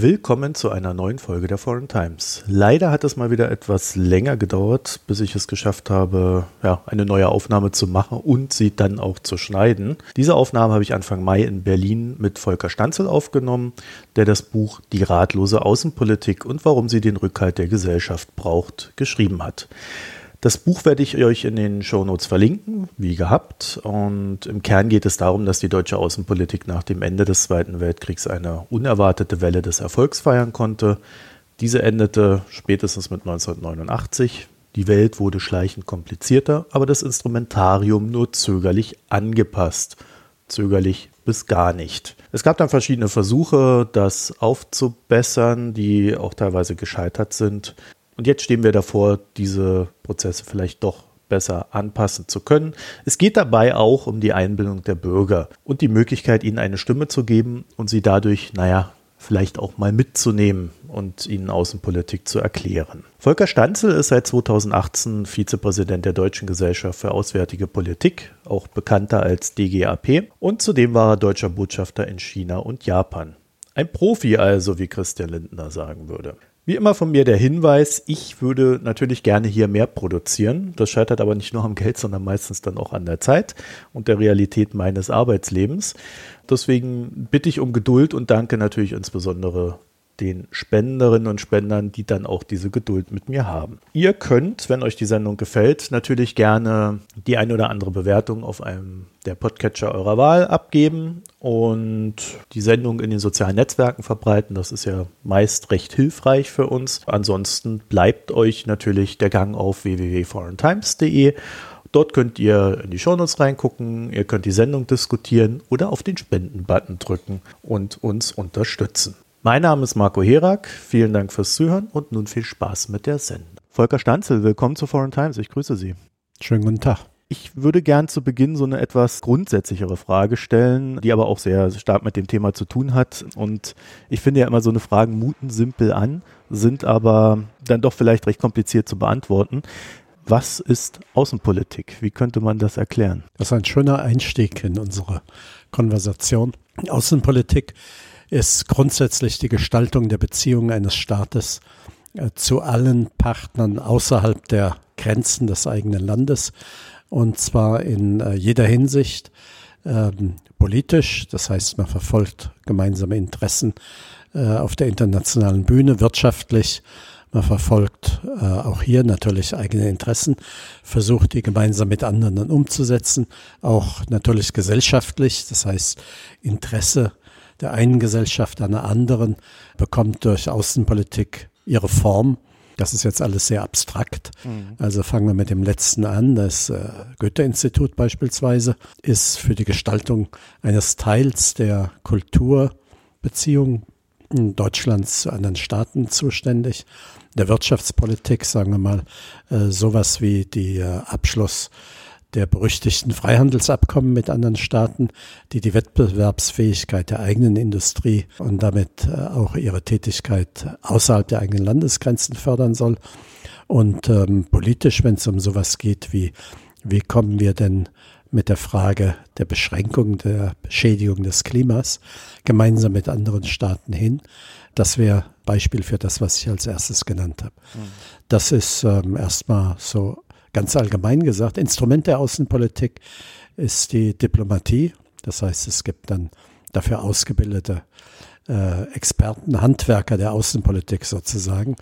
Willkommen zu einer neuen Folge der Foreign Times. Leider hat es mal wieder etwas länger gedauert, bis ich es geschafft habe, ja, eine neue Aufnahme zu machen und sie dann auch zu schneiden. Diese Aufnahme habe ich Anfang Mai in Berlin mit Volker Stanzel aufgenommen, der das Buch Die ratlose Außenpolitik und warum sie den Rückhalt der Gesellschaft braucht, geschrieben hat. Das Buch werde ich euch in den Shownotes verlinken, wie gehabt. Und im Kern geht es darum, dass die deutsche Außenpolitik nach dem Ende des Zweiten Weltkriegs eine unerwartete Welle des Erfolgs feiern konnte. Diese endete spätestens mit 1989. Die Welt wurde schleichend komplizierter, aber das Instrumentarium nur zögerlich angepasst. Zögerlich bis gar nicht. Es gab dann verschiedene Versuche, das aufzubessern, die auch teilweise gescheitert sind. Und jetzt stehen wir davor, diese Prozesse vielleicht doch besser anpassen zu können. Es geht dabei auch um die Einbildung der Bürger und die Möglichkeit, ihnen eine Stimme zu geben und sie dadurch, naja, vielleicht auch mal mitzunehmen und ihnen Außenpolitik zu erklären. Volker Stanzel ist seit 2018 Vizepräsident der Deutschen Gesellschaft für Auswärtige Politik, auch bekannter als DGAP, und zudem war er deutscher Botschafter in China und Japan. Ein Profi also, wie Christian Lindner sagen würde. Wie immer von mir der Hinweis, ich würde natürlich gerne hier mehr produzieren. Das scheitert aber nicht nur am Geld, sondern meistens dann auch an der Zeit und der Realität meines Arbeitslebens. Deswegen bitte ich um Geduld und danke natürlich insbesondere den Spenderinnen und Spendern, die dann auch diese Geduld mit mir haben. Ihr könnt, wenn euch die Sendung gefällt, natürlich gerne die ein oder andere Bewertung auf einem der Podcatcher eurer Wahl abgeben und die Sendung in den sozialen Netzwerken verbreiten. Das ist ja meist recht hilfreich für uns. Ansonsten bleibt euch natürlich der Gang auf www.foreigntimes.de Dort könnt ihr in die Shownotes reingucken, ihr könnt die Sendung diskutieren oder auf den Spenden-Button drücken und uns unterstützen. Mein Name ist Marco Herak. Vielen Dank fürs Zuhören und nun viel Spaß mit der Sendung. Volker Stanzel, willkommen zu Foreign Times. Ich grüße Sie. Schönen guten Tag. Ich würde gern zu Beginn so eine etwas grundsätzlichere Frage stellen, die aber auch sehr stark mit dem Thema zu tun hat. Und ich finde ja immer so eine Fragen muten simpel an, sind aber dann doch vielleicht recht kompliziert zu beantworten. Was ist Außenpolitik? Wie könnte man das erklären? Das ist ein schöner Einstieg in unsere Konversation. Außenpolitik ist grundsätzlich die Gestaltung der Beziehungen eines Staates äh, zu allen Partnern außerhalb der Grenzen des eigenen Landes. Und zwar in äh, jeder Hinsicht ähm, politisch, das heißt man verfolgt gemeinsame Interessen äh, auf der internationalen Bühne, wirtschaftlich, man verfolgt äh, auch hier natürlich eigene Interessen, versucht die gemeinsam mit anderen umzusetzen, auch natürlich gesellschaftlich, das heißt Interesse der einen Gesellschaft einer anderen, bekommt durch Außenpolitik ihre Form. Das ist jetzt alles sehr abstrakt. Mhm. Also fangen wir mit dem letzten an. Das äh, Goethe-Institut beispielsweise ist für die Gestaltung eines Teils der Kulturbeziehungen Deutschlands zu anderen Staaten zuständig. Der Wirtschaftspolitik, sagen wir mal, äh, sowas wie die äh, Abschluss der berüchtigten Freihandelsabkommen mit anderen Staaten, die die Wettbewerbsfähigkeit der eigenen Industrie und damit äh, auch ihre Tätigkeit außerhalb der eigenen Landesgrenzen fördern soll. Und ähm, politisch, wenn es um sowas geht wie, wie kommen wir denn mit der Frage der Beschränkung der Beschädigung des Klimas gemeinsam mit anderen Staaten hin. Das wäre Beispiel für das, was ich als erstes genannt habe. Mhm. Das ist ähm, erstmal so ganz allgemein gesagt, Instrument der Außenpolitik ist die Diplomatie. Das heißt, es gibt dann dafür ausgebildete äh, Experten, Handwerker der Außenpolitik sozusagen,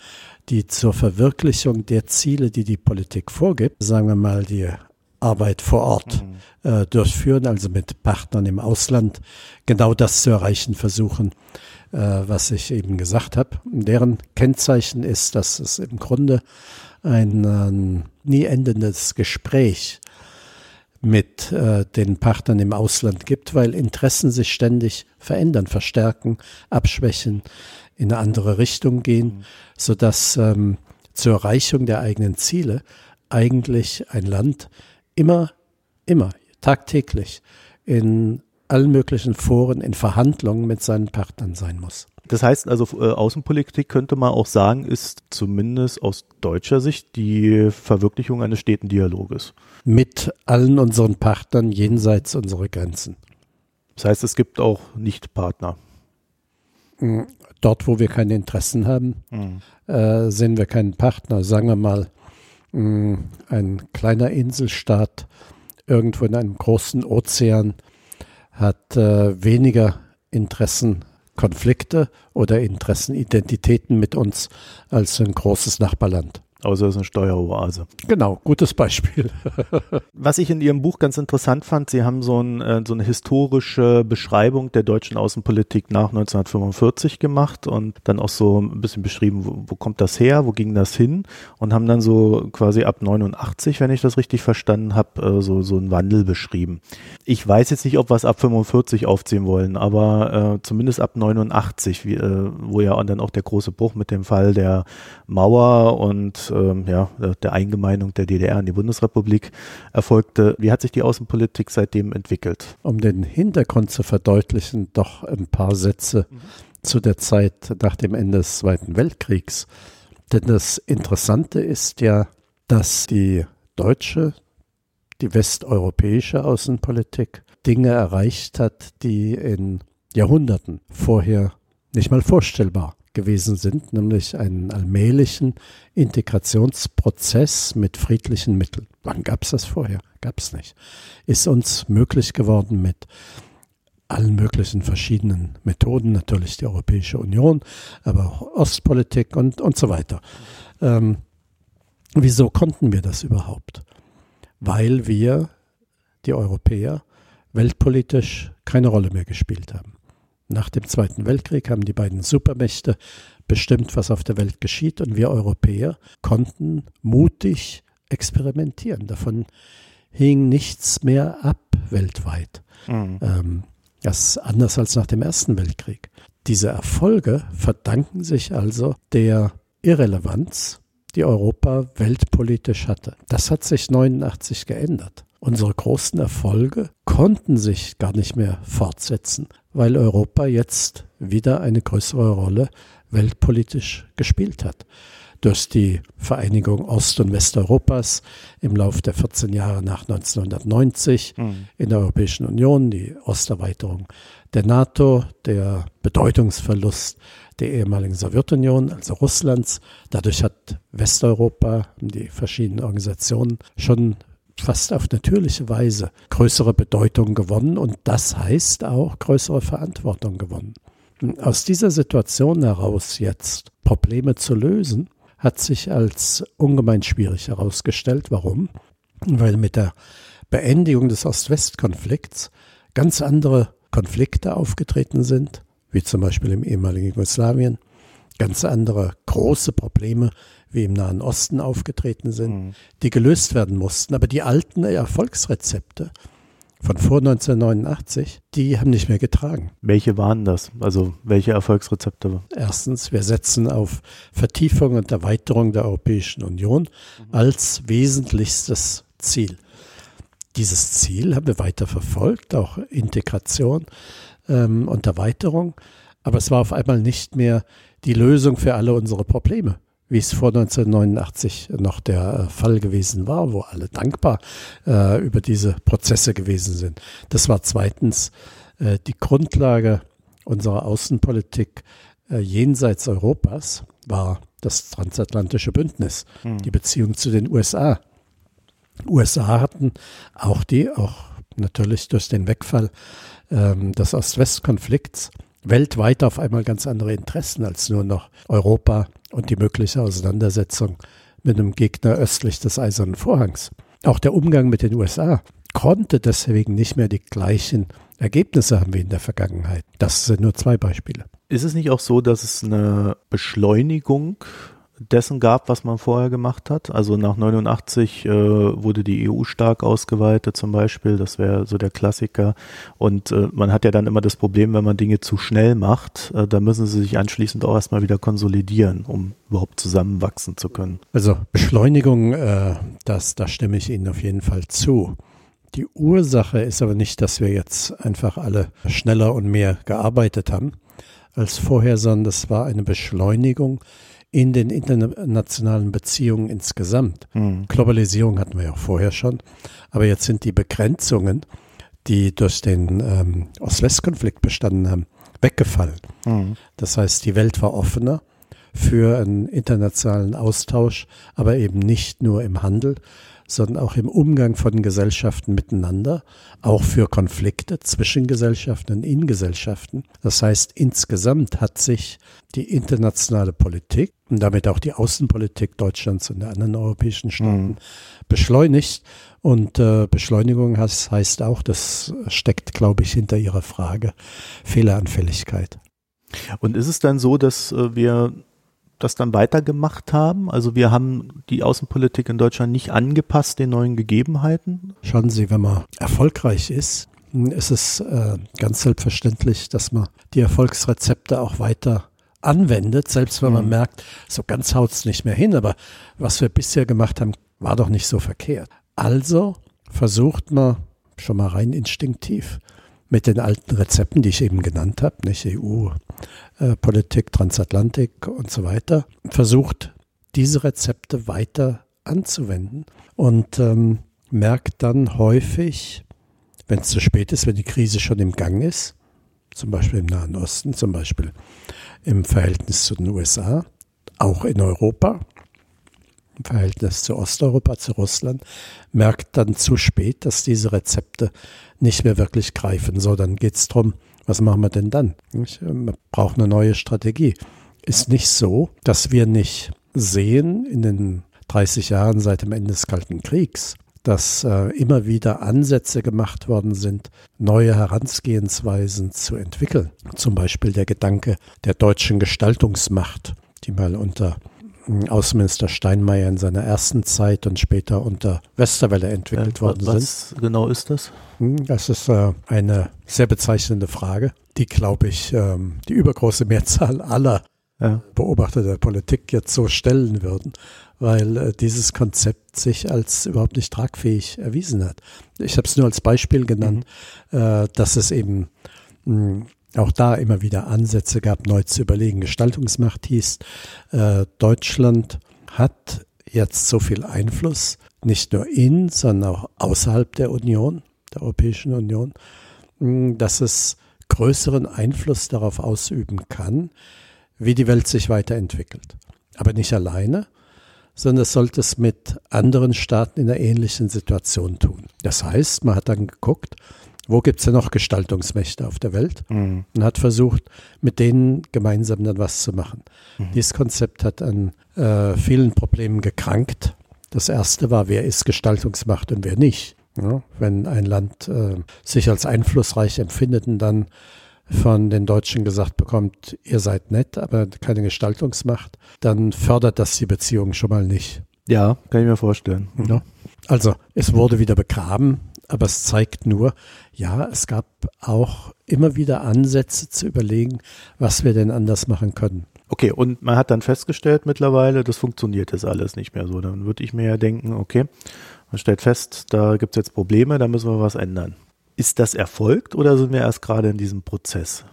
die zur Verwirklichung der Ziele, die die Politik vorgibt, sagen wir mal die Arbeit vor Ort mhm. äh, durchführen, also mit Partnern im Ausland, genau das zu erreichen versuchen, äh, was ich eben gesagt habe. Deren Kennzeichen ist, dass es im Grunde ein äh, nie endendes Gespräch mit äh, den Partnern im Ausland gibt, weil Interessen sich ständig verändern, verstärken, abschwächen, in eine andere Richtung gehen, mhm. sodass ähm, zur Erreichung der eigenen Ziele eigentlich ein Land immer, immer, tagtäglich in allen möglichen Foren, in Verhandlungen mit seinen Partnern sein muss. Das heißt also, äh, Außenpolitik könnte man auch sagen, ist zumindest aus deutscher Sicht die Verwirklichung eines steten Dialoges. Mit allen unseren Partnern jenseits unserer Grenzen. Das heißt, es gibt auch Nicht-Partner. hm, dort, wo wir keine Interessen haben, mhm. äh, sehen wir keinen Partner. Sagen wir mal, mh, hm, ein kleiner Inselstaat irgendwo in einem großen Ozean hat äh, weniger Interessenkonflikte oder Interessenidentitäten mit uns als ein großes Nachbarland. Außer es ist eine Steueroase. Genau, gutes Beispiel. Was ich in Ihrem Buch ganz interessant fand, Sie haben so, ein, äh, so, eine historische Beschreibung der deutschen Außenpolitik nach 1945 gemacht und dann auch so ein bisschen beschrieben, wo, wo kommt das her, wo ging das hin und haben dann so quasi ab 89, wenn ich das richtig verstanden habe, äh, so, so einen Wandel beschrieben. Ich weiß jetzt nicht, ob wir es ab 45 aufziehen wollen, aber äh, zumindest ab 89, wie, äh, wo ja dann auch der große Bruch mit dem Fall der Mauer und ähm, ja, der Eingemeindung der DDR in die Bundesrepublik erfolgte. Wie hat sich die Außenpolitik seitdem entwickelt? Um den Hintergrund zu verdeutlichen, doch ein paar Sätze mhm. zu der Zeit nach dem Ende des Zweiten Weltkriegs. Denn das Interessante ist ja, dass die deutsche, die westeuropäische Außenpolitik Dinge erreicht hat, die in Jahrhunderten vorher nicht mal vorstellbar gewesen sind, nämlich einen allmählichen Integrationsprozess mit friedlichen Mitteln. Wann gab es das vorher? Gab es nicht. Ist uns möglich geworden mit allen möglichen verschiedenen Methoden, natürlich die Europäische Union, aber auch Ostpolitik und, und so weiter. Ähm, wieso konnten wir das überhaupt? Weil wir, die Europäer, weltpolitisch keine Rolle mehr gespielt haben. Nach dem Zweiten Weltkrieg haben die beiden Supermächte bestimmt, was auf der Welt geschieht und wir Europäer konnten mutig experimentieren. Davon hing nichts mehr ab weltweit. Mhm. Ähm, das ist anders als nach dem Ersten Weltkrieg. Diese Erfolge verdanken sich also der Irrelevanz, die Europa weltpolitisch hatte. Das hat sich 89 geändert. Unsere großen Erfolge konnten sich gar nicht mehr fortsetzen, weil Europa jetzt wieder eine größere Rolle weltpolitisch gespielt hat. Durch die Vereinigung Ost- und Westeuropas im Laufe der 14 Jahre nach 1990 mhm. in der Europäischen Union, die Osterweiterung der NATO, der Bedeutungsverlust der ehemaligen Sowjetunion, also Russlands. Dadurch hat Westeuropa, die verschiedenen Organisationen schon fast auf natürliche Weise größere Bedeutung gewonnen und das heißt auch größere Verantwortung gewonnen. Aus dieser Situation heraus jetzt Probleme zu lösen, hat sich als ungemein schwierig herausgestellt. Warum? Weil mit der Beendigung des Ost-West-Konflikts ganz andere Konflikte aufgetreten sind, wie zum Beispiel im ehemaligen Jugoslawien, ganz andere große Probleme wie im Nahen Osten aufgetreten sind, mhm. die gelöst werden mussten. Aber die alten Erfolgsrezepte von vor 1989, die haben nicht mehr getragen. Welche waren das? Also welche Erfolgsrezepte? Erstens, wir setzen auf Vertiefung und Erweiterung der Europäischen Union mhm. als wesentlichstes Ziel. Dieses Ziel haben wir weiter verfolgt, auch Integration ähm, und Erweiterung. Aber es war auf einmal nicht mehr die Lösung für alle unsere Probleme wie es vor 1989 noch der äh, Fall gewesen war, wo alle dankbar äh, über diese Prozesse gewesen sind. Das war zweitens äh, die Grundlage unserer Außenpolitik äh, jenseits Europas, war das transatlantische Bündnis, mhm. die Beziehung zu den USA. USA hatten auch die, auch natürlich durch den Wegfall ähm, des Ost-West-Konflikts, weltweit auf einmal ganz andere Interessen als nur noch Europa und die mögliche Auseinandersetzung mit einem Gegner östlich des Eisernen Vorhangs. Auch der Umgang mit den USA konnte deswegen nicht mehr die gleichen Ergebnisse haben wie in der Vergangenheit. Das sind nur zwei Beispiele. Ist es nicht auch so, dass es eine Beschleunigung dessen gab, was man vorher gemacht hat. Also nach 89 äh, wurde die EU stark ausgeweitet zum Beispiel, das wäre so der Klassiker. Und äh, man hat ja dann immer das Problem, wenn man Dinge zu schnell macht, äh, da müssen sie sich anschließend auch erstmal wieder konsolidieren, um überhaupt zusammenwachsen zu können. Also Beschleunigung, äh, das, da stimme ich Ihnen auf jeden Fall zu. Die Ursache ist aber nicht, dass wir jetzt einfach alle schneller und mehr gearbeitet haben als vorher, sondern das war eine Beschleunigung in den internationalen Beziehungen insgesamt. Mhm. Globalisierung hatten wir ja auch vorher schon, aber jetzt sind die Begrenzungen, die durch den ähm, Ost-West-Konflikt bestanden haben, weggefallen. Mhm. Das heißt, die Welt war offener für einen internationalen Austausch, aber eben nicht nur im Handel, sondern auch im Umgang von Gesellschaften miteinander, auch für Konflikte zwischen Gesellschaften und in Gesellschaften. Das heißt, insgesamt hat sich die internationale Politik und damit auch die Außenpolitik Deutschlands und der anderen europäischen Staaten mhm. beschleunigt. Und äh, Beschleunigung heißt, heißt auch, das steckt, glaube ich, hinter Ihrer Frage, Fehleranfälligkeit. Und ist es dann so, dass äh, wir das dann weitergemacht haben? Also wir haben die Außenpolitik in Deutschland nicht angepasst den neuen Gegebenheiten? Schauen Sie, wenn man erfolgreich ist, ist es äh, ganz selbstverständlich, dass man die Erfolgsrezepte auch weiter anwendet, selbst wenn man mhm. merkt, so ganz haut es nicht mehr hin. Aber was wir bisher gemacht haben, war doch nicht so verkehrt. Also versucht man schon mal rein instinktiv mit den alten Rezepten, die ich eben genannt habe, nicht EU-Politik, äh, Transatlantik und so weiter, versucht, diese Rezepte weiter anzuwenden und ähm, merkt dann häufig, wenn es zu spät ist, wenn die Krise schon im Gang ist, zum Beispiel im Nahen Osten, zum Beispiel im Verhältnis zu den USA, auch in Europa, im Verhältnis zu Osteuropa, zu Russland, merkt dann zu spät, dass diese Rezepte nicht mehr wirklich greifen. So, dann geht es darum, was machen wir denn dann? Man braucht eine neue Strategie. Ist nicht so, dass wir nicht sehen in den 30 Jahren seit dem Ende des Kalten Kriegs, dass äh, immer wieder Ansätze gemacht worden sind, neue Herangehensweisen zu entwickeln. Zum Beispiel der Gedanke der deutschen Gestaltungsmacht, die mal unter Außenminister Steinmeier in seiner ersten Zeit und später unter Westerwelle entwickelt äh, worden was sind. Was genau ist das? Hm, das ist äh, eine sehr bezeichnende Frage, die, glaube ich, ähm, die übergroße Mehrzahl aller ja. Beobachter der Politik jetzt so stellen würden, weil äh, dieses Konzept sich als überhaupt nicht tragfähig erwiesen hat. Ich habe es nur als Beispiel genannt, mhm. äh, dass es eben mh, hm, auch da immer wieder Ansätze gab, neu zu überlegen. Gestaltungsmacht hieß, äh, Deutschland hat jetzt so viel Einfluss, nicht nur in, sondern auch außerhalb der Union, der Europäischen Union, hm, dass es größeren Einfluss darauf ausüben kann, wie die Welt sich weiterentwickelt. Aber nicht alleine, sondern es sollte es mit anderen Staaten in einer ähnlichen Situation tun. Das heißt, man hat dann geguckt, wo gibt es denn noch Gestaltungsmächte auf der Welt? Mhm. Und hat versucht, mit denen gemeinsam dann was zu machen. Mhm. Dieses Konzept hat an äh, vielen Problemen gekrankt. Das erste war, wer ist Gestaltungsmacht und wer nicht. Ja, wenn ein Land äh, sich als einflussreich empfindet und dann von den Deutschen gesagt bekommt, ihr seid nett, aber keine Gestaltungsmacht, dann fördert das die Beziehung schon mal nicht. Ja, kann ich mir vorstellen. Ja. Also es wurde wieder begraben, aber es zeigt nur, ja, es gab auch immer wieder Ansätze zu überlegen, was wir denn anders machen können. Okay, und man hat dann festgestellt mittlerweile, das funktioniert jetzt alles nicht mehr so. Dann würde ich mir ja denken, okay, man stellt fest, da gibt es jetzt Probleme, da müssen wir was ändern. Ist das erfolgt oder sind wir erst gerade in diesem Prozess?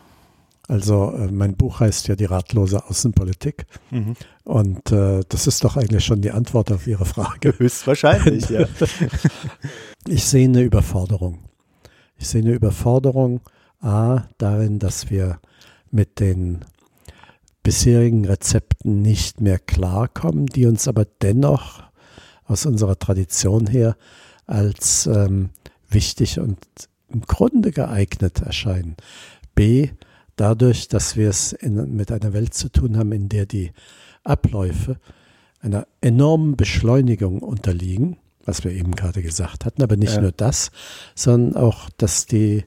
Also äh, mein Buch heißt ja die ratlose Außenpolitik. Mhm. Und äh, das ist doch eigentlich schon die Antwort auf Ihre Frage. Höchstwahrscheinlich, ja. ich sehe eine Überforderung. Ich sehe eine Überforderung A darin, dass wir mit den bisherigen Rezepten nicht mehr klarkommen, die uns aber dennoch aus unserer Tradition her als ähm, wichtig und im Grunde geeignet erscheinen. B, dadurch, dass wir es in, mit einer Welt zu tun haben, in der die Abläufe einer enormen Beschleunigung unterliegen, was wir eben gerade gesagt hatten, aber nicht ja. nur das, sondern auch, dass die,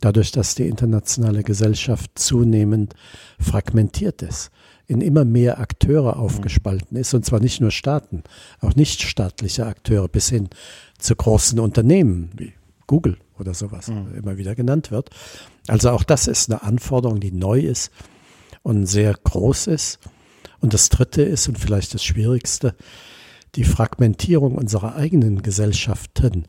dadurch, dass die internationale Gesellschaft zunehmend fragmentiert ist, in immer mehr Akteure mhm. aufgespalten ist, und zwar nicht nur Staaten, auch nichtstaatliche Akteure bis hin zu großen Unternehmen wie Google oder sowas mhm. immer wieder genannt wird. Also auch das ist eine Anforderung, die neu ist und sehr groß ist. Und das Dritte ist, und vielleicht das Schwierigste, die Fragmentierung unserer eigenen Gesellschaften.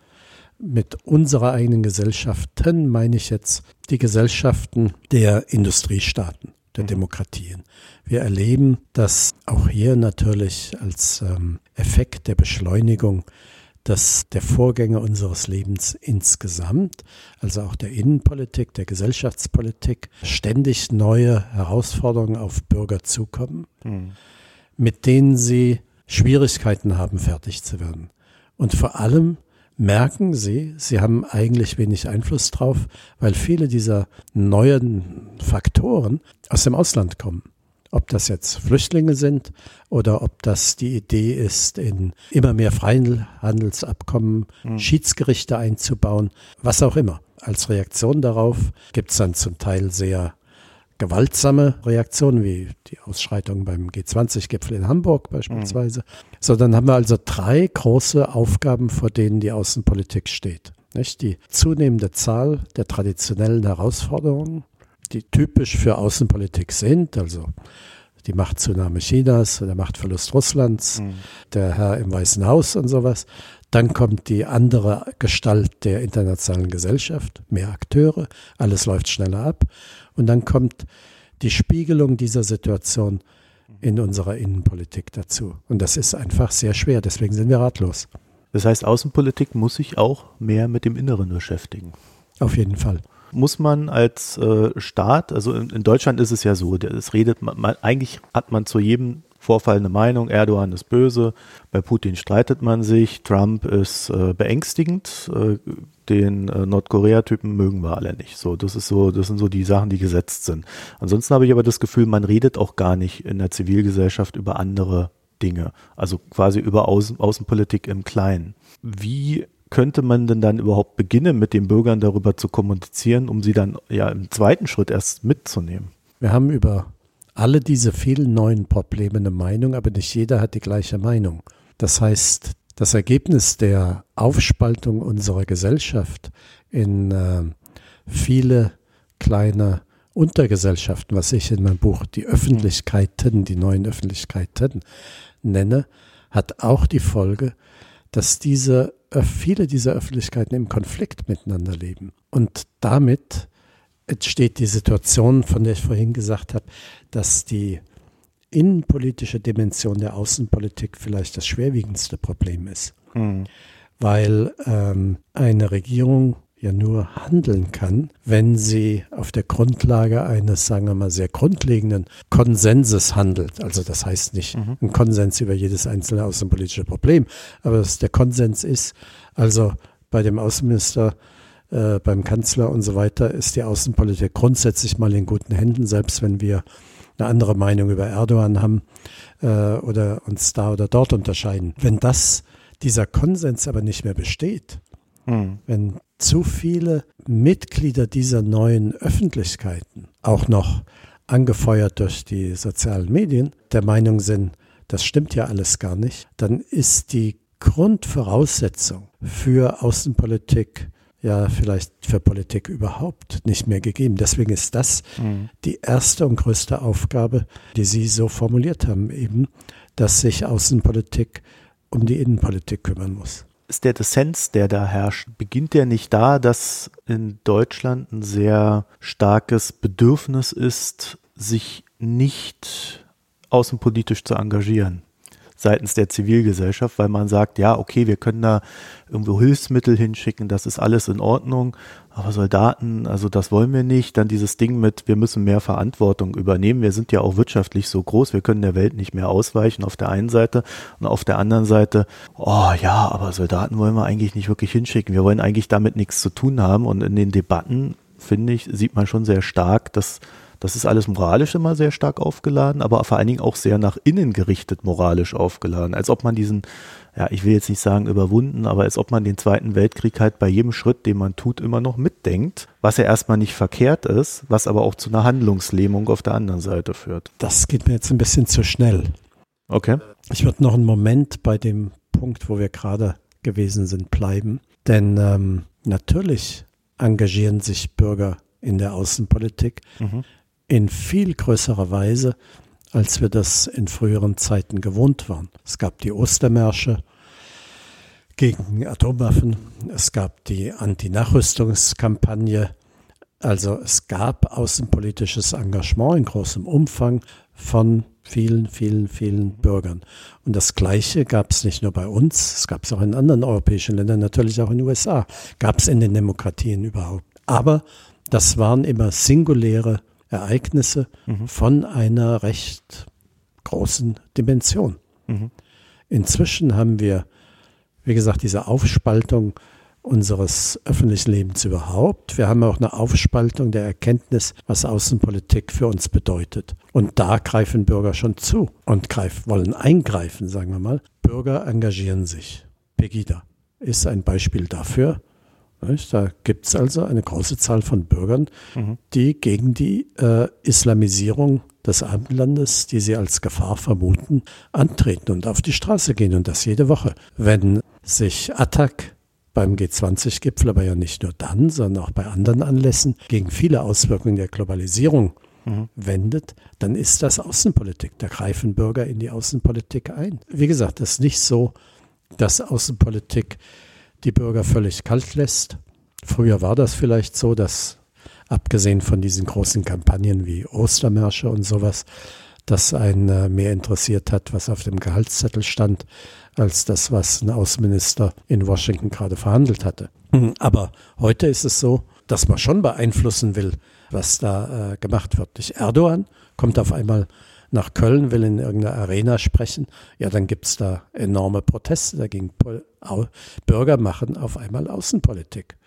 Mit unserer eigenen Gesellschaften meine ich jetzt die Gesellschaften der Industriestaaten, der mhm. Demokratien. Wir erleben, dass auch hier natürlich als ähm, Effekt der Beschleunigung dass der Vorgänger unseres Lebens insgesamt, also auch der Innenpolitik, der Gesellschaftspolitik, ständig neue Herausforderungen auf Bürger zukommen, mhm. mit denen sie Schwierigkeiten haben, fertig zu werden. Und vor allem merken sie, sie haben eigentlich wenig Einfluss drauf, weil viele dieser neuen Faktoren aus dem Ausland kommen. Ob das jetzt Flüchtlinge sind oder ob das die Idee ist, in immer mehr Freihandelsabkommen mhm. Schiedsgerichte einzubauen, was auch immer. Als Reaktion darauf gibt es dann zum Teil sehr gewaltsame Reaktionen, wie die Ausschreitungen beim G20-Gipfel in Hamburg beispielsweise. Mhm. So, dann haben wir also drei große Aufgaben, vor denen die Außenpolitik steht. Nicht? Die zunehmende Zahl der traditionellen Herausforderungen, die typisch für Außenpolitik sind, also die Machtzunahme Chinas, der Machtverlust Russlands, mhm. der Herr im Weißen Haus und sowas. Dann kommt die andere Gestalt der internationalen Gesellschaft, mehr Akteure, alles läuft schneller ab. Und dann kommt die Spiegelung dieser Situation in unserer Innenpolitik dazu. Und das ist einfach sehr schwer, deswegen sind wir ratlos. Das heißt, Außenpolitik muss sich auch mehr mit dem Inneren beschäftigen. Auf jeden Fall. Muss man als äh, Staat, also in, in, Deutschland ist es ja so, es redet man, man, eigentlich hat man zu jedem Vorfall eine Meinung, Erdogan ist böse, bei Putin streitet man sich, Trump ist äh, beängstigend, äh, den äh, Nordkorea-Typen mögen wir alle nicht. So, das ist so, das sind so die Sachen, die gesetzt sind. Ansonsten habe ich aber das Gefühl, man redet auch gar nicht in der Zivilgesellschaft über andere Dinge, also quasi über Außen, Außenpolitik im Kleinen. Wie könnte man denn dann überhaupt beginnen, mit den Bürgern darüber zu kommunizieren, um sie dann ja im zweiten Schritt erst mitzunehmen? Wir haben über alle diese vielen neuen Probleme eine Meinung, aber nicht jeder hat die gleiche Meinung. Das heißt, das Ergebnis der Aufspaltung unserer Gesellschaft in äh, viele kleine Untergesellschaften, was ich in meinem Buch die Öffentlichkeiten, die neuen Öffentlichkeiten nenne, hat auch die Folge, dass diese viele dieser Öffentlichkeiten im Konflikt miteinander leben. Und damit entsteht die Situation, von der ich vorhin gesagt habe, dass die innenpolitische Dimension der Außenpolitik vielleicht das schwerwiegendste Problem ist. Mhm. Weil ähm, eine Regierung ja nur handeln kann, wenn sie auf der Grundlage eines, sagen wir mal, sehr grundlegenden Konsenses handelt. Also das heißt nicht mhm. ein Konsens über jedes einzelne außenpolitische Problem, aber dass der Konsens ist, also bei dem Außenminister äh, beim Kanzler und so weiter ist die Außenpolitik grundsätzlich mal in guten Händen, selbst wenn wir eine andere Meinung über Erdogan haben äh, oder uns da oder dort unterscheiden. Wenn das, dieser Konsens aber nicht mehr besteht, hm. wenn zu viele Mitglieder dieser neuen Öffentlichkeiten, auch noch angefeuert durch die sozialen Medien, der Meinung sind, das stimmt ja alles gar nicht, dann ist die Grundvoraussetzung für Außenpolitik ja vielleicht für Politik überhaupt nicht mehr gegeben. Deswegen ist das mhm. die erste und größte Aufgabe, die Sie so formuliert haben, eben, dass sich Außenpolitik um die Innenpolitik kümmern muss. Ist der Dissens, der da herrscht, beginnt der nicht da, dass in Deutschland ein sehr starkes Bedürfnis ist, sich nicht außenpolitisch zu engagieren? Seitens der Zivilgesellschaft, weil man sagt, ja, okay, wir können da irgendwo Hilfsmittel hinschicken, das ist alles in Ordnung, aber Soldaten, also das wollen wir nicht. Dann dieses Ding mit, wir müssen mehr Verantwortung übernehmen. Wir sind ja auch wirtschaftlich so groß, wir können der Welt nicht mehr ausweichen auf der einen Seite und auf der anderen Seite, oh ja, aber Soldaten wollen wir eigentlich nicht wirklich hinschicken. Wir wollen eigentlich damit nichts zu tun haben und in den Debatten, finde ich, sieht man schon sehr stark, dass das ist alles moralisch immer sehr stark aufgeladen, aber vor allen Dingen auch sehr nach innen gerichtet moralisch aufgeladen. Als ob man diesen, ja, ich will jetzt nicht sagen überwunden, aber als ob man den Zweiten Weltkrieg halt bei jedem Schritt, den man tut, immer noch mitdenkt, was ja erstmal nicht verkehrt ist, was aber auch zu einer Handlungslähmung auf der anderen Seite führt. Das geht mir jetzt ein bisschen zu schnell. Okay. Ich würde noch einen Moment bei dem Punkt, wo wir gerade gewesen sind, bleiben. Denn ähm, natürlich engagieren sich Bürger in der Außenpolitik. Mhm in viel größerer Weise, als wir das in früheren Zeiten gewohnt waren. Es gab die Ostermärsche gegen Atomwaffen, es gab die Anti-Nachrüstungskampagne, also es gab außenpolitisches Engagement in großem Umfang von vielen, vielen, vielen Bürgern. Und das Gleiche gab es nicht nur bei uns, es gab es auch in anderen europäischen Ländern, natürlich auch in den USA, gab es in den Demokratien überhaupt. Aber das waren immer singuläre Ereignisse mhm. von einer recht großen Dimension. Mhm. Inzwischen haben wir, wie gesagt, diese Aufspaltung unseres öffentlichen Lebens überhaupt. Wir haben auch eine Aufspaltung der Erkenntnis, was Außenpolitik für uns bedeutet. Und da greifen Bürger schon zu und greif, wollen eingreifen, sagen wir mal. Bürger engagieren sich. Pegida ist ein Beispiel dafür. Da gibt es also eine große Zahl von Bürgern, mhm. die gegen die äh, Islamisierung des Abendlandes, die sie als Gefahr vermuten, antreten und auf die Straße gehen und das jede Woche. Wenn sich Attac beim G20-Gipfel, aber ja nicht nur dann, sondern auch bei anderen Anlässen gegen viele Auswirkungen der Globalisierung mhm. wendet, dann ist das Außenpolitik. Da greifen Bürger in die Außenpolitik ein. Wie gesagt, es ist nicht so, dass Außenpolitik die Bürger völlig kalt lässt. Früher war das vielleicht so, dass abgesehen von diesen großen Kampagnen wie Ostermärsche und sowas, das einen äh, mehr interessiert hat, was auf dem Gehaltszettel stand, als das, was ein Außenminister in Washington gerade verhandelt hatte. Mhm. Aber heute ist es so, dass man schon beeinflussen will, was da äh, gemacht wird. Erdogan kommt auf einmal nach Köln, will in irgendeiner Arena sprechen. Ja, dann gibt es da enorme Proteste dagegen. Bürger machen auf einmal Außenpolitik.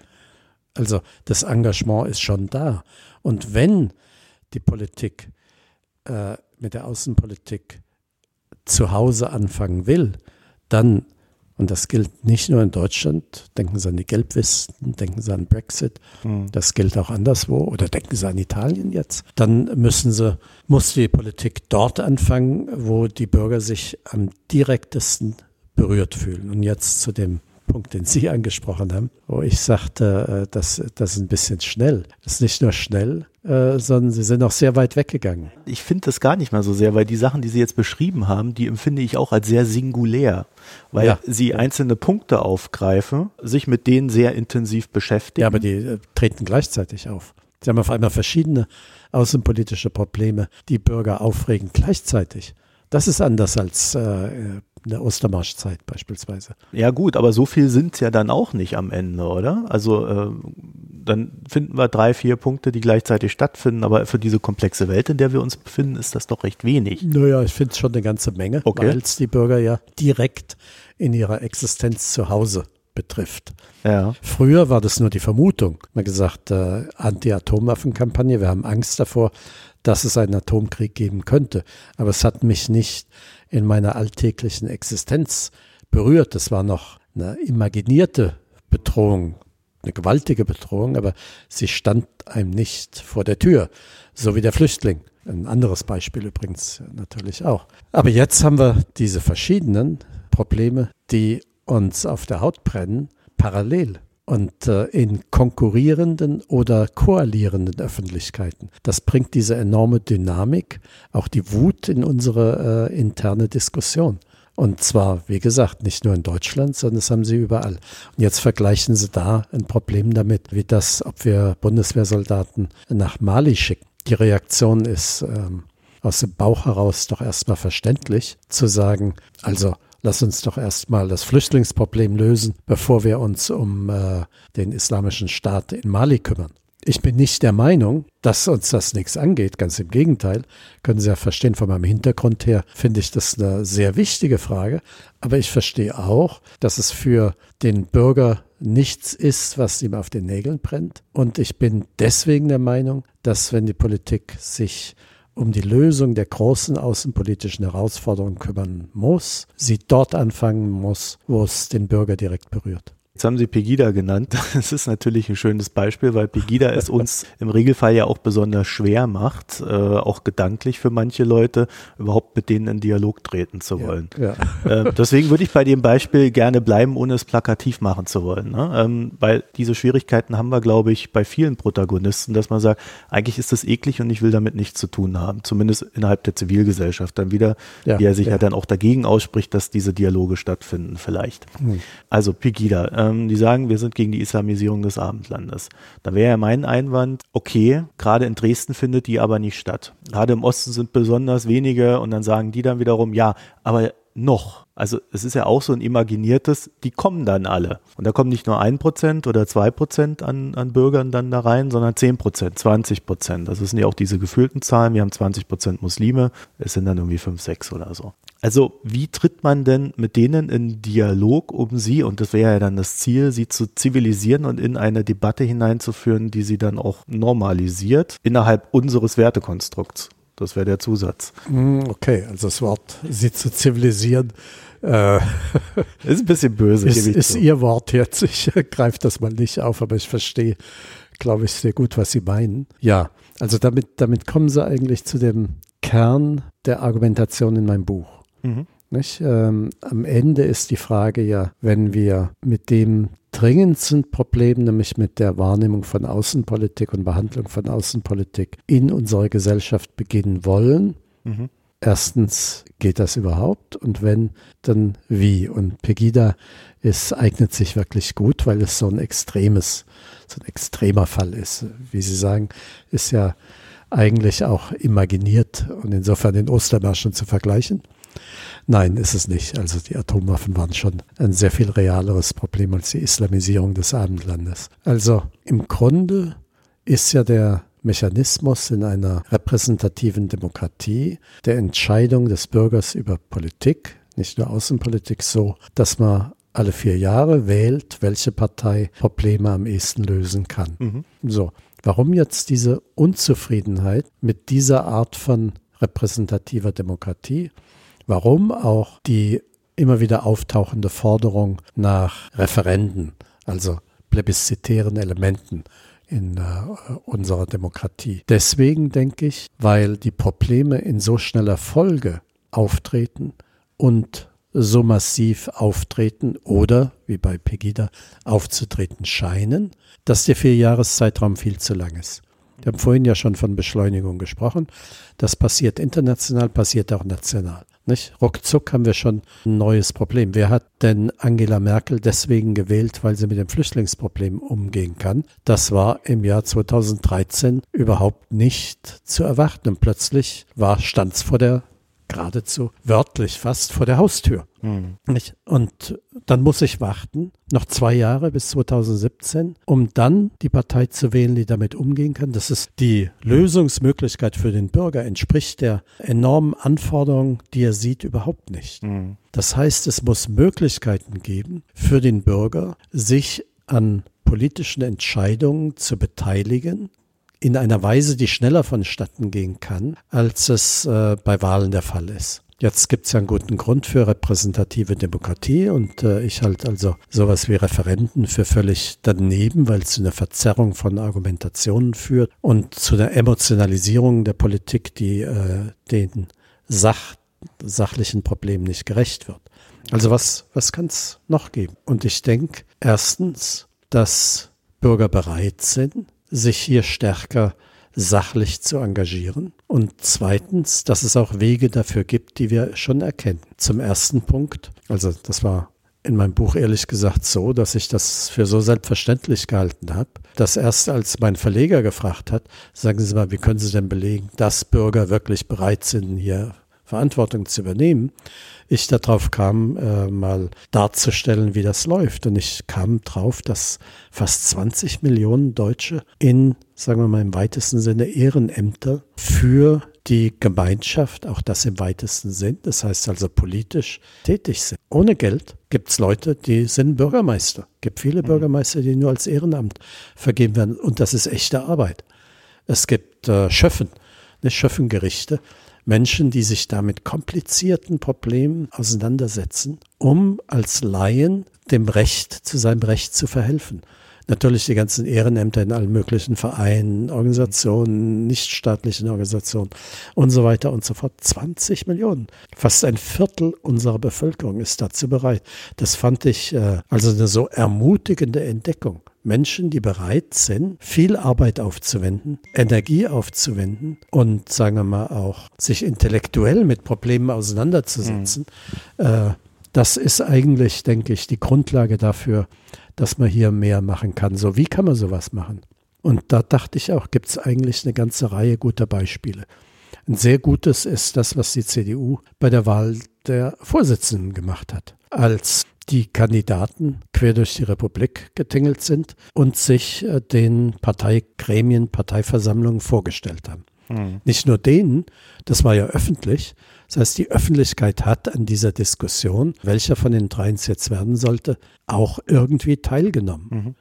Also das Engagement ist schon da. Und wenn die Politik äh, mit der Außenpolitik zu Hause anfangen will, dann, und das gilt nicht nur in Deutschland, denken Sie an die Gelbwesten, denken Sie an Brexit, mhm. das gilt auch anderswo, oder denken Sie an Italien jetzt, dann müssen Sie, muss die Politik dort anfangen, wo die Bürger sich am direktesten berührt fühlen. Und jetzt zu dem Punkt, den Sie angesprochen haben, wo ich sagte, äh, das, das ist ein bisschen schnell. Das ist nicht nur schnell, äh, sondern Sie sind auch sehr weit weggegangen. Ich finde das gar nicht mal so sehr, weil die Sachen, die Sie jetzt beschrieben haben, die empfinde ich auch als sehr singulär, weil ja. Sie einzelne Punkte aufgreifen, sich mit denen sehr intensiv beschäftigen. Ja, aber die äh, treten gleichzeitig auf. Sie haben auf einmal verschiedene außenpolitische Probleme, die Bürger aufregen gleichzeitig. Das ist anders als äh, in der Ostermarschzeit beispielsweise. Ja gut, aber so viel sind es ja dann auch nicht am Ende, oder? Also äh, dann finden wir drei, vier Punkte, die gleichzeitig stattfinden, aber für diese komplexe Welt, in der wir uns befinden, ist das doch recht wenig. Naja, ich finde es schon eine ganze Menge, okay. weil es die Bürger ja direkt in ihrer Existenz zu Hause betrifft. Ja. Früher war das nur die Vermutung. Man hat gesagt, äh, Anti-Atomwaffenkampagne, wir haben Angst davor, dass es einen Atomkrieg geben könnte. Aber es hat mich nicht in meiner alltäglichen Existenz berührt. Das war noch eine imaginierte Bedrohung, eine gewaltige Bedrohung, aber sie stand einem nicht vor der Tür, so wie der Flüchtling. Ein anderes Beispiel übrigens natürlich auch. Aber jetzt haben wir diese verschiedenen Probleme, die uns auf der Haut brennen, parallel und äh, in konkurrierenden oder koalierenden Öffentlichkeiten. Das bringt diese enorme Dynamik, auch die Wut in unsere äh, interne Diskussion. Und zwar, wie gesagt, nicht nur in Deutschland, sondern das haben sie überall. Und jetzt vergleichen sie da ein Problem damit, wie das, ob wir Bundeswehrsoldaten nach Mali schicken. Die Reaktion ist ähm, aus dem Bauch heraus doch erstmal verständlich, zu sagen, also lass uns doch erstmal das Flüchtlingsproblem lösen, bevor wir uns um äh, den islamischen Staat in Mali kümmern. Ich bin nicht der Meinung, dass uns das nichts angeht. Ganz im Gegenteil. Können Sie ja verstehen, von meinem Hintergrund her finde ich das eine sehr wichtige Frage. Aber ich verstehe auch, dass es für den Bürger nichts ist, was ihm auf den Nägeln brennt. Und ich bin deswegen der Meinung, dass wenn die Politik sich um die Lösung der großen außenpolitischen Herausforderungen kümmern muss, sie dort anfangen muss, wo es den Bürger direkt berührt. Jetzt haben Sie Pegida genannt. Das ist natürlich ein schönes Beispiel, weil Pegida es uns im Regelfall ja auch besonders schwer macht, äh, auch gedanklich für manche Leute, überhaupt mit denen in Dialog treten zu wollen. Ja, ja. Äh, deswegen würde ich bei dem Beispiel gerne bleiben, ohne es plakativ machen zu wollen. Ne? Ähm, weil diese Schwierigkeiten haben wir, glaube ich, bei vielen Protagonisten, dass man sagt, eigentlich ist das eklig und ich will damit nichts zu tun haben. Zumindest innerhalb der Zivilgesellschaft dann wieder, ja, wie er sich ja. dann auch dagegen ausspricht, dass diese Dialoge stattfinden vielleicht. Hm. Also Pegida. Ähm, die sagen, wir sind gegen die Islamisierung des Abendlandes. Da wäre ja mein Einwand, okay, gerade in Dresden findet die aber nicht statt. Gerade im Osten sind besonders wenige und dann sagen die dann wiederum, ja, aber noch. Also es ist ja auch so ein imaginiertes, die kommen dann alle. Und da kommen nicht nur ein Prozent oder zwei Prozent an, an Bürgern dann da rein, sondern zehn Prozent, 20 Prozent. Das sind ja auch diese gefühlten Zahlen. Wir haben 20 Prozent Muslime, es sind dann irgendwie fünf, sechs oder so. Also wie tritt man denn mit denen in Dialog, um sie, und das wäre ja dann das Ziel, sie zu zivilisieren und in eine Debatte hineinzuführen, die sie dann auch normalisiert innerhalb unseres Wertekonstrukts? Das wäre der Zusatz. Hm, okay, also das Wort, sie zu zivilisieren, äh, ist ein bisschen böse. Ist, ist Ihr Wort jetzt. Ich greife das mal nicht auf, aber ich verstehe, glaube ich, sehr gut, was Sie meinen. Ja, also damit, damit kommen Sie eigentlich zu dem Kern der Argumentation in meinem Buch. Mhm. Ähm, am Ende ist die Frage ja, wenn wir mit dem dringendsten Problem, nämlich mit der Wahrnehmung von Außenpolitik und Behandlung von Außenpolitik in unserer Gesellschaft beginnen wollen. Mhm. Erstens, geht das überhaupt? Und wenn, dann wie? Und Pegida ist, eignet sich wirklich gut, weil es so ein extremes, so ein extremer Fall ist. Wie Sie sagen, ist ja eigentlich auch imaginiert und insofern den Ostermärschen zu vergleichen. Nein, ist es nicht. Also die Atomwaffen waren schon ein sehr viel realeres Problem als die Islamisierung des Abendlandes. Also im Grunde ist ja der Mechanismus in einer repräsentativen Demokratie der Entscheidung des Bürgers über Politik, nicht nur Außenpolitik, so, dass man alle vier Jahre wählt, welche Partei Probleme am ehesten lösen kann. Mhm. So, warum jetzt diese Unzufriedenheit mit dieser Art von repräsentativer Demokratie? Warum auch die immer wieder auftauchende Forderung nach Referenden, also plebiszitären Elementen in äh, unserer Demokratie. Deswegen denke ich, weil die Probleme in so schneller Folge auftreten und so massiv auftreten oder, wie bei Pegida, aufzutreten scheinen, dass der Vierjahreszeitraum viel zu lang ist. Wir haben vorhin ja schon von Beschleunigung gesprochen. Das passiert international, passiert auch national. Nicht? Ruckzuck haben wir schon ein neues Problem. Wer hat denn Angela Merkel deswegen gewählt, weil sie mit dem Flüchtlingsproblem umgehen kann? Das war im Jahr 2013 überhaupt nicht zu erwarten. Und plötzlich war, stand's vor der geradezu wörtlich fast vor der Haustür. Mhm. Und dann muss ich warten, noch zwei Jahre bis 2017, um dann die Partei zu wählen, die damit umgehen kann. Das ist die Lösungsmöglichkeit für den Bürger, entspricht der enormen Anforderung, die er sieht, überhaupt nicht. Mhm. Das heißt, es muss Möglichkeiten geben für den Bürger, sich an politischen Entscheidungen zu beteiligen, in einer Weise, die schneller vonstatten gehen kann, als es äh, bei Wahlen der Fall ist. Jetzt gibt es ja einen guten Grund für repräsentative Demokratie und äh, ich halte also sowas wie Referenten für völlig daneben, weil es zu einer Verzerrung von Argumentationen führt und zu einer Emotionalisierung der Politik, die äh, den Sach, sachlichen Problemen nicht gerecht wird. Also was, was kann es noch geben? Und ich denke erstens, dass Bürger bereit sind, sich hier stärker sachlich zu engagieren. Und zweitens, dass es auch Wege dafür gibt, die wir schon erkennen. Zum ersten Punkt, also das war in meinem Buch ehrlich gesagt so, dass ich das für so selbstverständlich gehalten habe, dass erst als mein Verleger gefragt hat, sagen Sie mal, wie können Sie denn belegen, dass Bürger wirklich bereit sind, hier Verantwortung zu übernehmen, ich darauf kam, äh, mal darzustellen, wie das läuft. Und ich kam drauf, dass fast 20 Millionen Deutsche in, sagen wir mal im weitesten Sinne, Ehrenämter für die Gemeinschaft, auch das im weitesten Sinn, das heißt also politisch tätig sind. Ohne Geld gibt es Leute, die sind Bürgermeister. Es gibt viele mhm. Bürgermeister, die nur als Ehrenamt vergeben werden. Und das ist echte Arbeit. Es gibt äh, Schöffen, ne, Schöffengerichte, Menschen, die sich da mit komplizierten Problemen auseinandersetzen, um als Laien dem Recht zu seinem Recht zu verhelfen. Natürlich die ganzen Ehrenämter in allen möglichen Vereinen, Organisationen, nichtstaatlichen Organisationen und so weiter und so fort. 20 Millionen. Fast ein Viertel unserer Bevölkerung ist dazu bereit. Das fand ich äh, also eine so ermutigende Entdeckung. Menschen, die bereit sind, viel Arbeit aufzuwenden, Energie aufzuwenden und sagen wir mal auch sich intellektuell mit Problemen auseinanderzusetzen, mhm. äh, das ist eigentlich, denke ich, die Grundlage dafür, dass man hier mehr machen kann. So, wie kann man sowas machen? Und da dachte ich auch, gibt es eigentlich eine ganze Reihe guter Beispiele. Ein sehr gutes ist das, was die CDU bei der Wahl der Vorsitzenden gemacht hat. Als die Kandidaten quer durch die Republik getingelt sind und sich äh, den Parteigremien, Parteiversammlungen vorgestellt haben. Mhm. Nicht nur denen, das war ja öffentlich. Das heißt, die Öffentlichkeit hat an dieser Diskussion, welcher von den dreien es jetzt werden sollte, auch irgendwie teilgenommen. Mhm.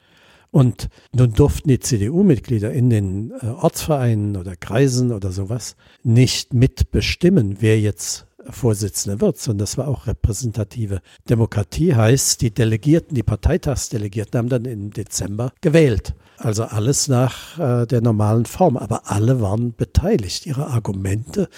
Und nun durften die CDU-Mitglieder in den äh, Ortsvereinen oder Kreisen oder sowas nicht mitbestimmen, wer jetzt Vorsitzender wird, sondern das war auch repräsentative Demokratie, heißt, die Delegierten, die Parteitagsdelegierten haben dann im Dezember gewählt. Also alles nach äh, der normalen Form, aber alle waren beteiligt. Ihre Argumente